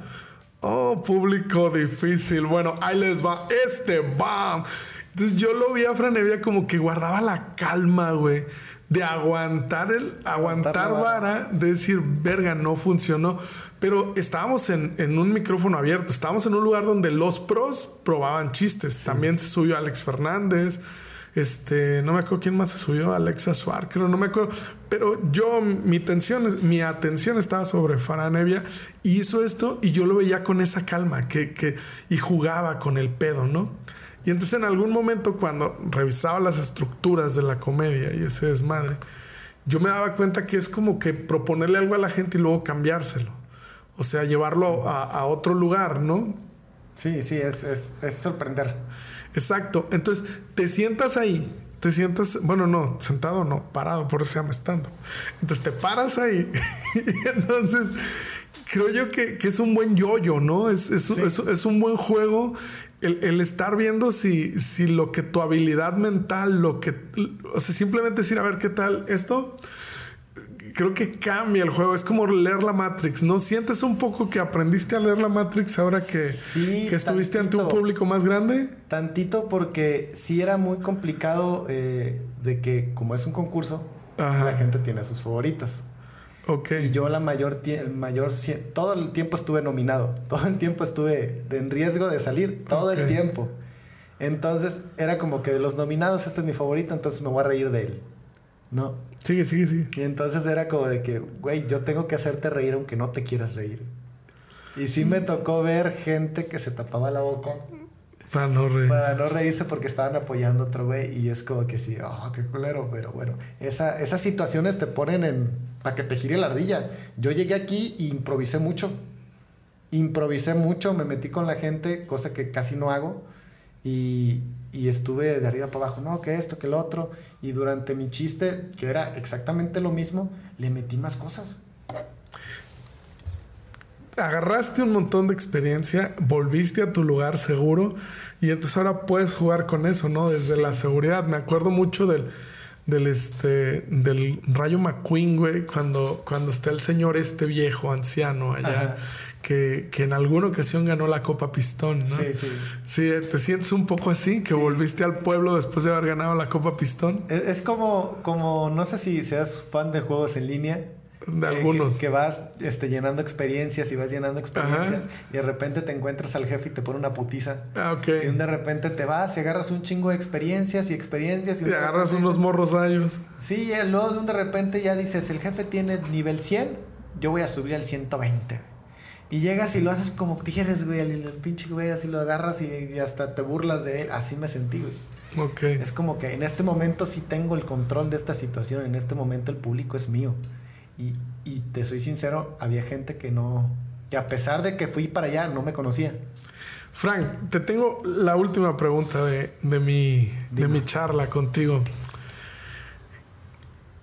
Oh, público difícil. Bueno, ahí les va este, bam. Entonces yo lo vi a Franevia como que guardaba la calma, güey. De aguantar el, aguantar, vara, de decir, verga, no funcionó. Pero estábamos en, un micrófono abierto, estábamos en un lugar donde los pros probaban chistes. También se subió Alex Fernández. Este, no me acuerdo quién más se subió, Alexa Suar, creo, no me acuerdo. Pero yo, mi atención, mi atención estaba sobre Faranevia. Y hizo esto y yo lo veía con esa calma que, que, y jugaba con el pedo, ¿no? Y entonces en algún momento cuando revisaba las estructuras de la comedia y ese desmadre, yo me daba cuenta que es como que proponerle algo a la gente y luego cambiárselo. O sea, llevarlo a, otro lugar, ¿no? Sí, sí, es, es, es, sorprender. Exacto. Entonces, te sientas ahí, te sientas, bueno, no, sentado no, parado, por eso se llama estando. Entonces te paras ahí [LAUGHS] y entonces creo yo que, que, es un buen yoyo, ¿no? Es, es, es, un buen juego el, estar viendo si, si lo que tu habilidad mental, lo que, o sea, simplemente decir, a ver qué tal esto, creo que cambia el juego. Es como leer la Matrix, ¿no? Sientes un poco que aprendiste a leer la Matrix ahora que, que estuviste ante un público más grande. Tantito porque sí era muy complicado eh, de que como es un concurso, la gente tiene sus favoritas. Y yo la mayor, el mayor, todo el tiempo estuve nominado, [LAUGHS] todo el tiempo estuve en riesgo de salir, todo el tiempo. Entonces era como que de los nominados este es mi favorito, entonces me voy a reír de él. ¿No? Sigue, sigue, sigue. Y entonces era como de que, güey, yo tengo que hacerte reír aunque no te quieras reír. Y sí me tocó ver gente que se tapaba la boca para no reírse. Para no reírse porque estaban apoyando a otro güey. Y es como que sí, oh, qué culero. Pero bueno, esa, esas situaciones te ponen en. para que te gire la ardilla. Yo llegué aquí e improvisé mucho. Improvisé mucho, me metí con la gente, cosa que casi no hago. Y, y estuve de arriba para abajo, no, que esto, que lo otro. Y durante mi chiste, que era exactamente lo mismo, le metí más cosas agarraste un montón de experiencia, volviste a tu lugar seguro y entonces ahora puedes jugar con eso, ¿no? Desde la seguridad. Me acuerdo mucho del, del, este, del Rayo McQueen, güey, cuando, cuando está el señor este viejo, anciano allá. Que, que, en alguna ocasión ganó la Copa Pistón, ¿no? Sí, sí. Sí, te sientes un poco así, que volviste al pueblo después de haber ganado la Copa Pistón. Es, es, como, como, no sé si seas fan de juegos en línea, de algunos. Que, vas este, llenando experiencias y vas llenando experiencias y de repente te encuentras al jefe y te pone una putiza. Ah, ok. Y de repente te vas y agarras un chingo de experiencias y experiencias. Y, agarras unos morros años. Sí, y luego de un de repente ya dices, el jefe tiene nivel 100, yo voy a subir al 120. Y llegas y lo haces como quieres, güey, el, pinche güey, así lo agarras y, hasta te burlas de él. Así me sentí, güey. Ok. Es como que en este momento sí tengo el control de esta situación, en este momento el público es mío. Y, y, te soy sincero, había gente que no, que a pesar de que fui para allá, no me conocía. Frank, te tengo la última pregunta de, de, mi, de mi charla contigo.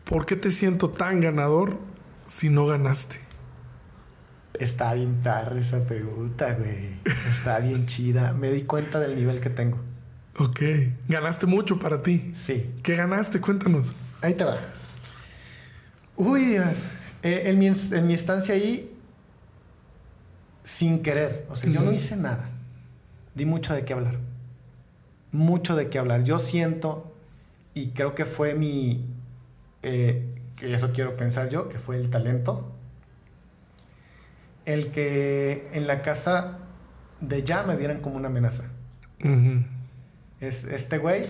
¿por qué te siento tan ganador si no ganaste? Está bien tarde esa pregunta, güey. Está bien chida. Me di cuenta del nivel que tengo. Ok. ¿Ganaste mucho para ti? Sí. ¿Qué ganaste? Cuéntanos. Ahí te va. Uy, Dios. Eh, en, mi, en mi estancia ahí, sin querer. O sea, yo no hice nada. Di mucho de qué hablar. Mucho de qué hablar. Yo siento, y creo que fue mi. eh, que eso quiero pensar yo, que fue el talento. El que en la casa de ya me vieran como una amenaza. Es, este güey,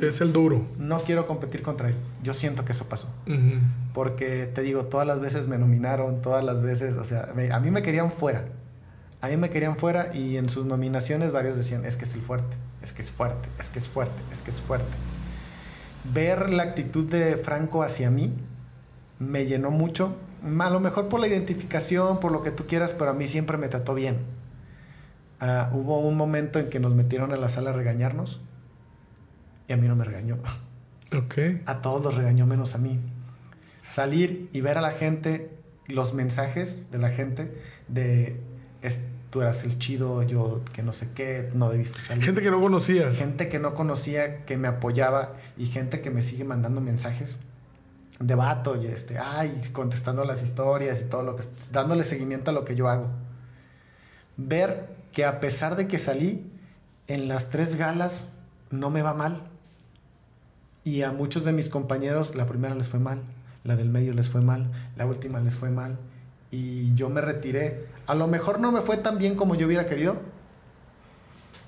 Es el duro. no quiero competir contra él. Yo siento que eso pasó. Porque te digo, todas las veces me nominaron, todas las veces, o sea, me- a mí me querían fuera. A mí me querían fuera y en sus nominaciones varios decían, es que es el fuerte, es que es fuerte, es que es fuerte, es que es fuerte. Ver la actitud de Franco hacia mí me llenó mucho. A lo mejor por la identificación, por lo que tú quieras, pero a mí siempre me trató bien. Ah, hubo un momento en que nos metieron a la sala a regañarnos y a mí no me regañó. Ok. A todos los regañó menos a mí. Salir y ver a la gente, los mensajes de la gente de es- tú eras el chido, yo que no sé qué, no debiste salir. Gente que no conocías. Gente que no conocía, que me apoyaba y gente que me sigue mandando mensajes de vato y este, ay, contestando las historias y todo lo que, dándole seguimiento a lo que yo hago. Ver que a pesar de que salí en las tres galas no me va mal. Y a muchos de mis compañeros la primera les fue mal, la del medio les fue mal, la última les fue mal. Y yo me retiré. A lo mejor no me fue tan bien como yo hubiera querido,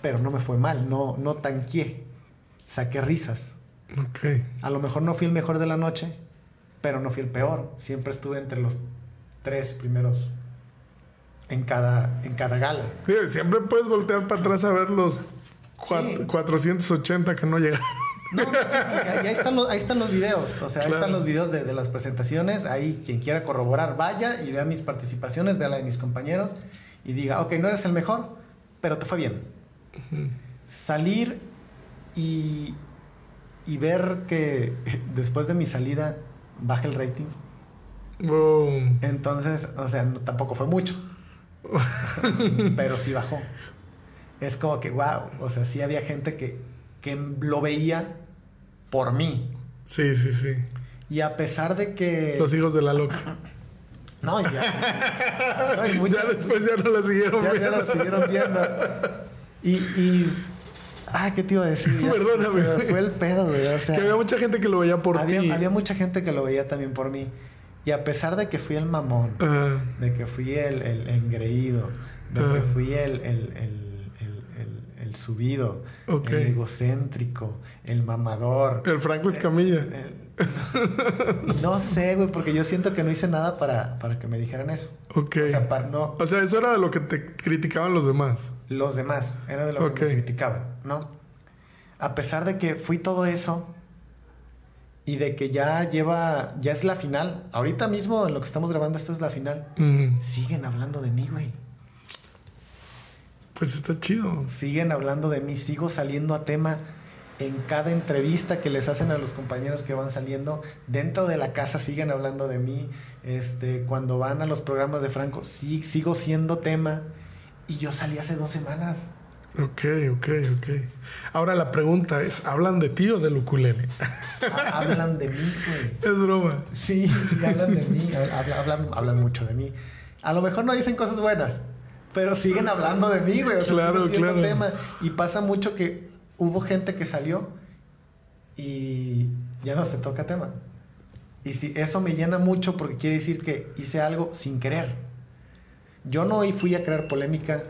pero no me fue mal, no, no tanqué. Saqué risas. Ok. A lo mejor no fui el mejor de la noche, pero no fui el peor. Siempre estuve entre los tres primeros en cada, en cada gala. Sí, siempre puedes voltear para atrás a ver los Sí. 480 que no llegaron. No, sí, y ahí, están los, ahí están los videos. O sea, ahí están los videos de, de las presentaciones. Ahí quien quiera corroborar, vaya y vea mis participaciones, vea la de mis compañeros y diga, ok, no eres el mejor, pero te fue bien. Salir y, y ver que después de mi salida baja el rating. Boom. Entonces, o sea, no- tampoco fue mucho. [LAUGHS] pero sí bajó. Es como que, wow, o sea, sí había gente que, que lo veía por mí. Sí, sí, sí. Y a pesar de que... Los hijos de la loca. [LAUGHS] No, ya. [LAUGHS] No, muchas- ya después ya no la siguieron ya, ya viendo. lo siguieron viendo. Y, y... Ay, ¿qué te iba a decir? Ya Perdóname. se fue el pedo, güey. O sea, que había mucha gente que lo veía por había, ti. había mucha gente que lo veía también por mí. Y a pesar de que fui el mamón, de que fui el, el engreído, de que Ah. fui el, el, el, el, el- el subido, el egocéntrico, el mamador. El Franco Escamilla. el- [LAUGHS] no sé, güey, porque yo siento que no hice nada para, para que me dijeran eso. ok. O sea, para no, O sea, eso era de lo que te criticaban los demás. los demás, era de lo que me criticaban, ¿no? A pesar de que fui todo eso y de que ya lleva, ya es la final, ahorita mismo en lo que estamos grabando, esto es la final, Mm, siguen hablando de mí, güey. Pues está chido. siguen hablando de mí, sigo saliendo a tema en cada entrevista que les hacen a los compañeros que van saliendo. Dentro de la casa siguen hablando de mí. Este, cuando van a los programas de Franco, sí, sigo siendo tema. Y yo salí hace dos semanas. Ok, ok, ok. Ahora la pregunta es, ¿hablan de ti o del ukulele? Ha- hablan de mí, güey. es broma. Sí, sí, hablan de mí. Hablan, hablan, hablan mucho de mí. A lo mejor no dicen cosas buenas, pero siguen hablando de mí, güey. O sea, Claro, claro. tema. Y pasa mucho que hubo gente que salió y ya no se toca tema. Y si eso me llena mucho porque quiere decir que hice algo sin querer. Yo no hoy fui a crear polémica.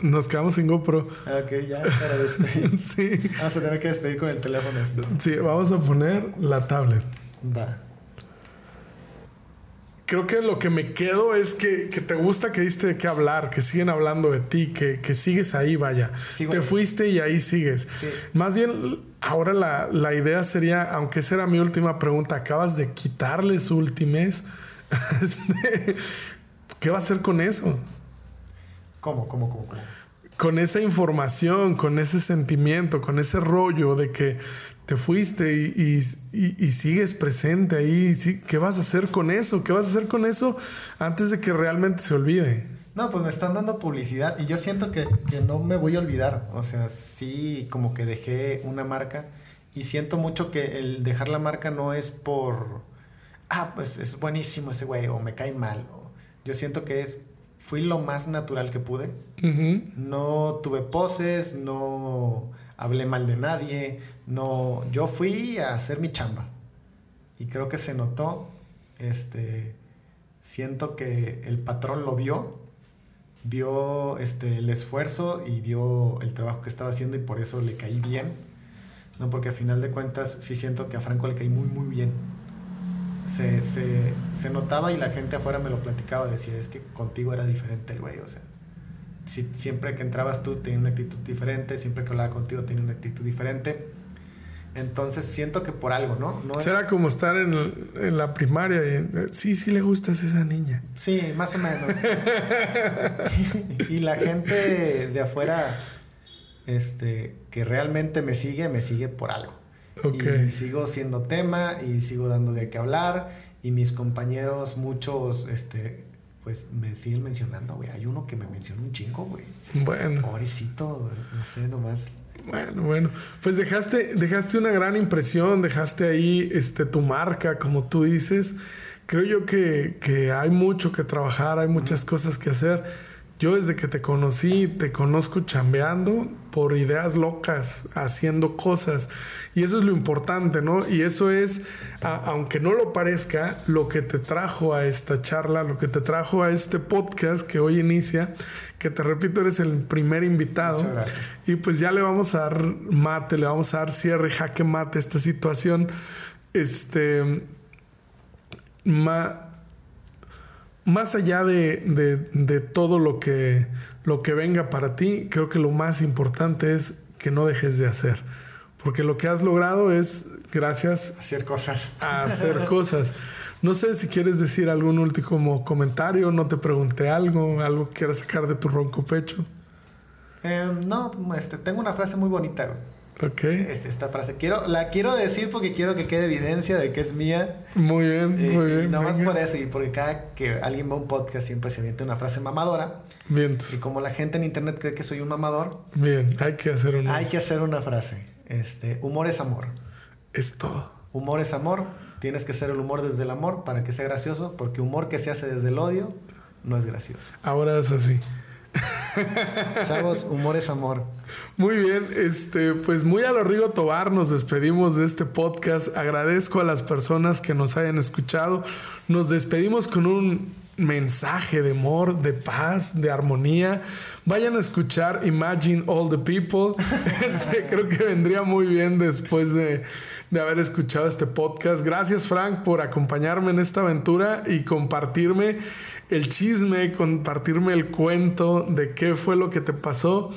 Nos quedamos sin GoPro. Ah, Ok, ya, para despedir. [LAUGHS] sí. Vamos a tener que despedir con el teléfono. Sí, vamos a poner la tablet. Va. Creo que lo que me quedo es que, que te gusta que diste de qué hablar, que siguen hablando de ti, que, que sigues ahí, vaya. Te fuiste y ahí sigues. Sí. Más bien, ahora la, la idea sería, aunque esa era mi última pregunta, acabas de quitarle su ultimez. [LAUGHS] Este, ¿Qué va a hacer con eso? ¿Cómo, cómo, cómo, cómo? Con esa información, con ese sentimiento, con ese rollo de que te fuiste y, sigues presente ahí. ¿Qué vas a hacer con eso? ¿Qué vas a hacer con eso antes de que realmente se olvide? No, pues me están dando publicidad y yo siento que, que no me voy a olvidar. O sea, sí, como que dejé una marca y siento mucho que el dejar la marca no es por, ah, pues es buenísimo ese güey o me cae mal. yo siento que es, fui lo más natural que pude. No tuve poses, no hablé mal de nadie, no, yo fui a hacer mi chamba. Y creo que se notó, este, siento que el patrón lo vio, vio este, el esfuerzo y vio el trabajo que estaba haciendo y por eso le caí bien. No, porque a final de cuentas sí siento que a Franco le caí muy, muy bien. Se, se, se notaba y la gente afuera me lo platicaba, decía, es que contigo era diferente el güey, o sea si, siempre que entrabas tú tenía una actitud diferente, siempre que hablaba contigo tenía una actitud diferente. Entonces siento que por algo, ¿no? no Será como estar en, en, la primaria y eh, sí, sí le gustas a esa niña. Sí, más o menos. y, la gente de afuera este, que realmente me sigue, me sigue por algo. Y sigo siendo tema y sigo dando de qué hablar y mis compañeros, muchos, este, pues me siguen mencionando, güey. Hay uno que me menciona un chingo, güey. Bueno. Pobrecito, no sé, nomás. Bueno, bueno. Pues dejaste, dejaste una gran impresión, dejaste ahí este, tu marca, como tú dices. Creo yo que, que hay mucho que trabajar, hay muchas cosas que hacer yo desde que te conocí, te conozco chambeando por ideas locas, haciendo cosas. Y eso es lo importante, ¿no? Y eso es, aunque no lo parezca, lo que te trajo a esta charla, lo que te trajo a este podcast que hoy inicia, que te repito, eres el primer invitado. Y pues ya le vamos a dar mate, le vamos a dar cierre, jaque mate a esta situación. Este... Ma, más allá de, todo lo que, lo que venga para ti, creo que lo más importante es que no dejes de hacer. Porque lo que has logrado es gracias hacer cosas. A hacer cosas. No sé si quieres decir algún último comentario, no te pregunté algo, algo que quieras sacar de tu ronco pecho. Em, no, este, tengo una frase muy bonita. Ok. esta frase. Quiero, la quiero decir porque quiero que quede evidencia de que es mía. Muy bien, eh, muy bien. Y nada más por eso, y porque cada que alguien va a un podcast siempre se avienta una frase mamadora. Bien. Y como la gente en internet cree que soy un mamador. Bien, hay que hacer una. Hay que hacer una frase. Este, humor es amor. Es todo. Humor es amor. Tienes que hacer el humor desde el amor para que sea gracioso, porque humor que se hace desde el odio no es gracioso. Ahora es así. [LAUGHS] Chavos, humor es amor. Muy bien, este, pues muy a lo Rigo Tobar nos despedimos de este podcast. Agradezco a las personas que nos hayan escuchado. Nos despedimos con un mensaje de amor, de paz, de armonía. Vayan a escuchar Imagine All the People. [LAUGHS] Este, creo que vendría muy bien después de, de haber escuchado este podcast. Gracias Frank por acompañarme en esta aventura y compartirme el chisme, compartirme el cuento de qué fue lo que te pasó.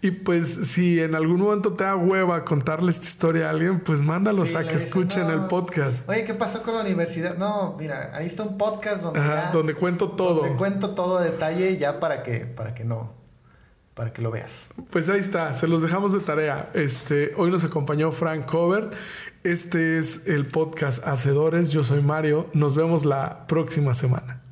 Y pues si en algún momento te da hueva contarle esta historia a alguien, pues mándalos a que escuchen el podcast. Oye, ¿qué pasó con la universidad? No, mira, ahí está un podcast donde, donde cuento todo. Donde cuento todo detalle ya para que, para que no, para que lo veas. Pues ahí está, se los dejamos de tarea. Este, hoy nos acompañó Frank Covert. Este es el podcast Hacedores. Yo soy Mario. Nos vemos la próxima semana.